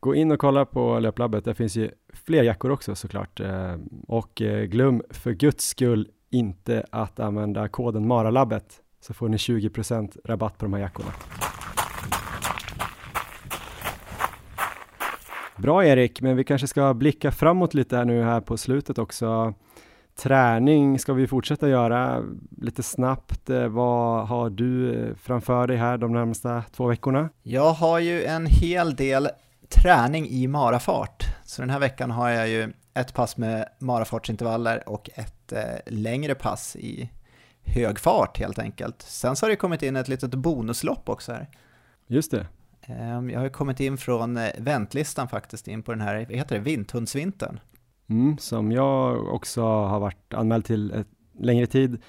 gå in och kolla på Löplabbet, där finns ju fler jackor också såklart. Eh, och eh, glöm för guds skull inte att använda koden MARALABBET så får ni 20% rabatt på de här jackorna. Bra Erik, men vi kanske ska blicka framåt lite här nu här på slutet också. Träning ska vi fortsätta göra lite snabbt. Eh, Vad har du eh, framför dig här de närmsta två veckorna? Jag har ju en hel del träning i marafart, så den här veckan har jag ju ett pass med marafartsintervaller och ett eh, längre pass i hög fart helt enkelt. Sen så har det kommit in ett litet bonuslopp också här. Just det. Ehm, Jag har ju kommit in från väntlistan faktiskt in på den här, vad heter det, Vinthundsvintern. Mm, som jag också har varit anmäld till ett längre tid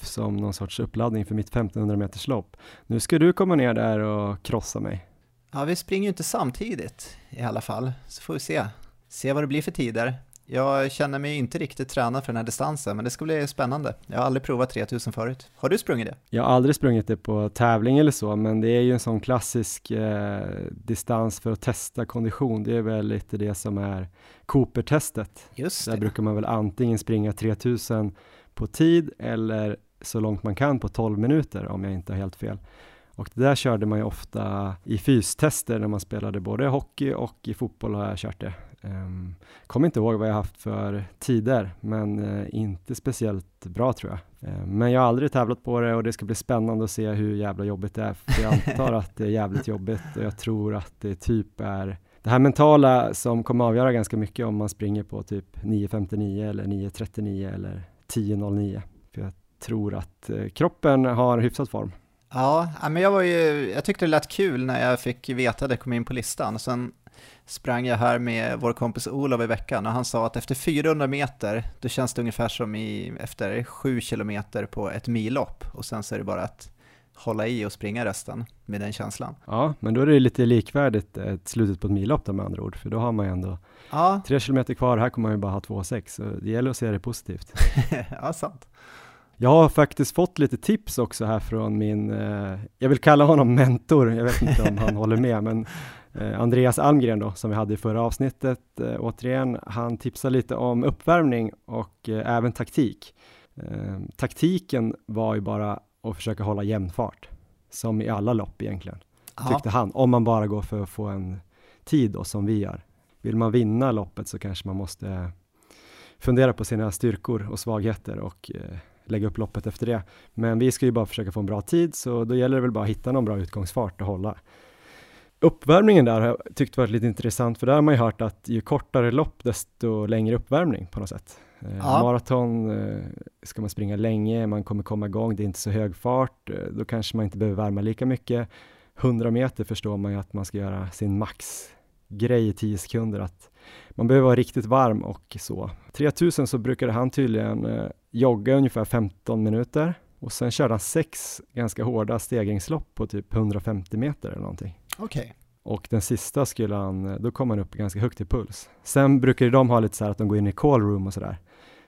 som någon sorts uppladdning för mitt 1500 meters lopp. Nu ska du komma ner där och krossa mig. Ja, vi springer ju inte samtidigt i alla fall, så får vi se. Se vad det blir för tider. Jag känner mig inte riktigt tränad för den här distansen, men det ska bli spännande. Jag har aldrig provat 3000 förut. Har du sprungit det? Jag har aldrig sprungit det på tävling eller så, men det är ju en sån klassisk eh, distans för att testa kondition. Det är väl lite det som är Cooper-testet. Just Där det. brukar man väl antingen springa 3000 på tid eller så långt man kan på 12 minuter om jag inte har helt fel. Och det där körde man ju ofta i fystester när man spelade både hockey och i fotboll har jag kört det. Um, kommer inte ihåg vad jag haft för tider, men eh, inte speciellt bra tror jag. Eh, men jag har aldrig tävlat på det och det ska bli spännande att se hur jävla jobbigt det är. För jag antar att det är jävligt jobbigt och jag tror att det typ är det här mentala som kommer avgöra ganska mycket om man springer på typ 9.59 eller 9.39 eller 10.09. För jag tror att eh, kroppen har hyfsat form. Ja, men jag var ju, jag tyckte det lät kul när jag fick veta att det kom in på listan. Sen sprang jag här med vår kompis Olof i veckan och han sa att efter 400 meter, då känns det ungefär som i, efter 7 kilometer på ett millopp. Och sen så är det bara att hålla i och springa resten med den känslan. Ja, men då är det lite likvärdigt eh, slutet på ett millopp med andra ord, för då har man ju ändå Ja, tre kilometer kvar, här kommer man ju bara ha 2,6, så det gäller att se det positivt. ja sant. Jag har faktiskt fått lite tips också här från min, eh, jag vill kalla honom mentor, jag vet inte om han håller med, men Andreas Almgren då, som vi hade i förra avsnittet, eh, återigen, han tipsar lite om uppvärmning och eh, även taktik. Eh, taktiken var ju bara att försöka hålla jämn fart, som i alla lopp egentligen, tyckte han, om man bara går för att få en tid då, som vi gör. Vill man vinna loppet så kanske man måste fundera på sina styrkor och svagheter och eh, lägga upp loppet efter det. Men vi ska ju bara försöka få en bra tid, så då gäller det väl bara att hitta någon bra utgångsfart att hålla. Uppvärmningen där har jag tyckt varit lite intressant, för där har man ju hört att ju kortare lopp, desto längre uppvärmning på något sätt. Eh, Ja. Maraton eh, ska man springa länge, man kommer komma igång, det är inte så hög fart, eh, då kanske man inte behöver värma lika mycket. 100 meter förstår man ju att man ska göra sin maxgrej i 10 sekunder, att man behöver vara riktigt varm och så. 3000 så brukade han tydligen jogga ungefär 15 minuter och sen körde han sex ganska hårda stegringslopp på typ 150 meter eller någonting. Okej. Och den sista skulle han, då kom han upp ganska högt i puls. Sen brukar de ha lite så här att de går in i call room och sådär.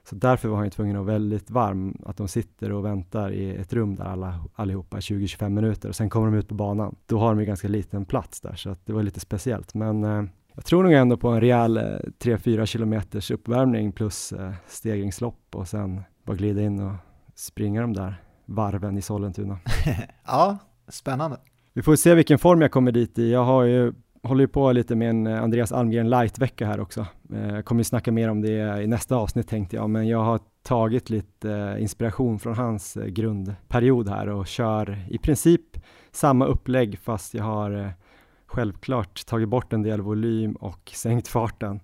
Så därför var han ju tvungen att vara väldigt varm, att de sitter och väntar i ett rum där alla, allihopa 20-25 minuter och sen kommer de ut på banan. Då har de ju ganska liten plats där så att det var lite speciellt. Men eh, jag tror nog ändå på en rejäl eh, 3-4 kilometers uppvärmning plus eh, stegringslopp och sen bara glida in och springa de där varven i Sollentuna. Ja, spännande. Vi får se vilken form jag kommer dit i. Jag har ju, håller ju på lite med en eh, Andreas Almgren light-vecka här också. Eh, jag kommer ju snacka mer om det i nästa avsnitt tänkte jag, men jag har tagit lite eh, inspiration från hans grundperiod här och kör i princip samma upplägg fast jag har självklart tagit bort en del volym och sänkt farten.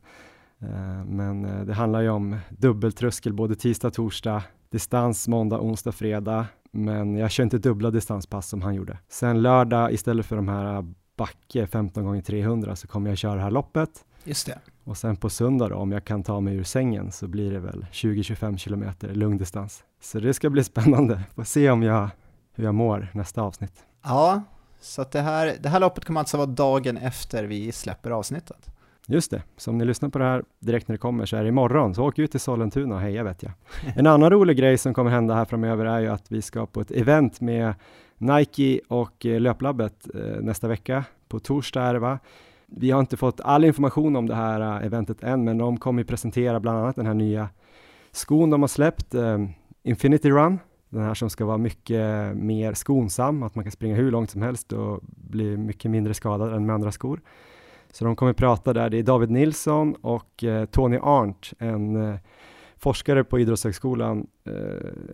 Men det handlar ju om dubbeltröskel både tisdag, torsdag, distans måndag, onsdag, fredag. Men jag kör inte dubbla distanspass som han gjorde. Sen lördag istället för de här backe 15 gånger 300 så kommer jag köra det här loppet. Just det. Och sen på söndag då, om jag kan ta mig ur sängen så blir det väl 20-25 kilometer lungdistans. Så det ska bli spännande. Får se om jag, hur jag mår nästa avsnitt. Ja, så det här, det här loppet kommer alltså vara dagen efter vi släpper avsnittet. Just det, så om ni lyssnar på det här direkt när det kommer så är det imorgon, så åk ut till Sollentuna och heja vet jag. En annan rolig grej som kommer hända här framöver är ju att vi ska på ett event med Nike och eh, Löplabbet eh, nästa vecka. På torsdag är det va? Vi har inte fått all information om det här eh, eventet än, men de kommer presentera bland annat den här nya skon de har släppt, Infinity Run, den här som ska vara mycket mer skonsam, att man kan springa hur långt som helst och bli mycket mindre skadad än med andra skor. Så de kommer prata där, det är David Nilsson och eh, Tony Arndt, en eh, forskare på Idrottshögskolan eh,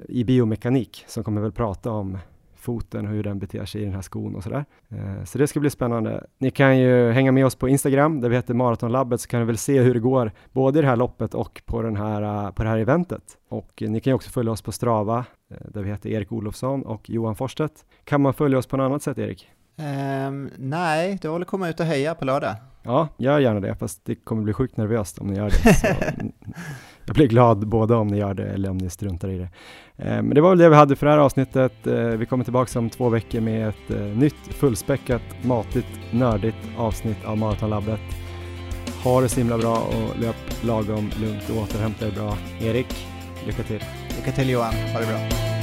i biomekanik, som kommer väl prata om foten och hur den beter sig i den här skon och sådär. Eh, så det ska bli spännande. Ni kan ju hänga med oss på Instagram, där vi heter Maratonlabbet, så kan ni väl se hur det går, både i det här loppet och på, den här, eh, på det här eventet. Och eh, ni kan ju också följa oss på Strava, eh, där vi heter Erik Olofsson och Johan Forstedt. Kan man följa oss på något annat sätt, Erik? Ehm, nej, du håller komma ut och heja på lördag. Ja, gör gärna det, fast det kommer bli sjukt nervöst om ni gör det. Så, jag blir glad både om ni gör det eller om ni struntar i det. Eh, Men det var väl det vi hade för det här avsnittet. Eh, Vi kommer tillbaka om två veckor med ett eh, nytt fullspäckat, matigt, nördigt avsnitt av Maratonlabbet. Ha det så himla bra och löp lagom lugnt och återhämta er bra. Erik, lycka till! Lycka till Johan, ha det bra.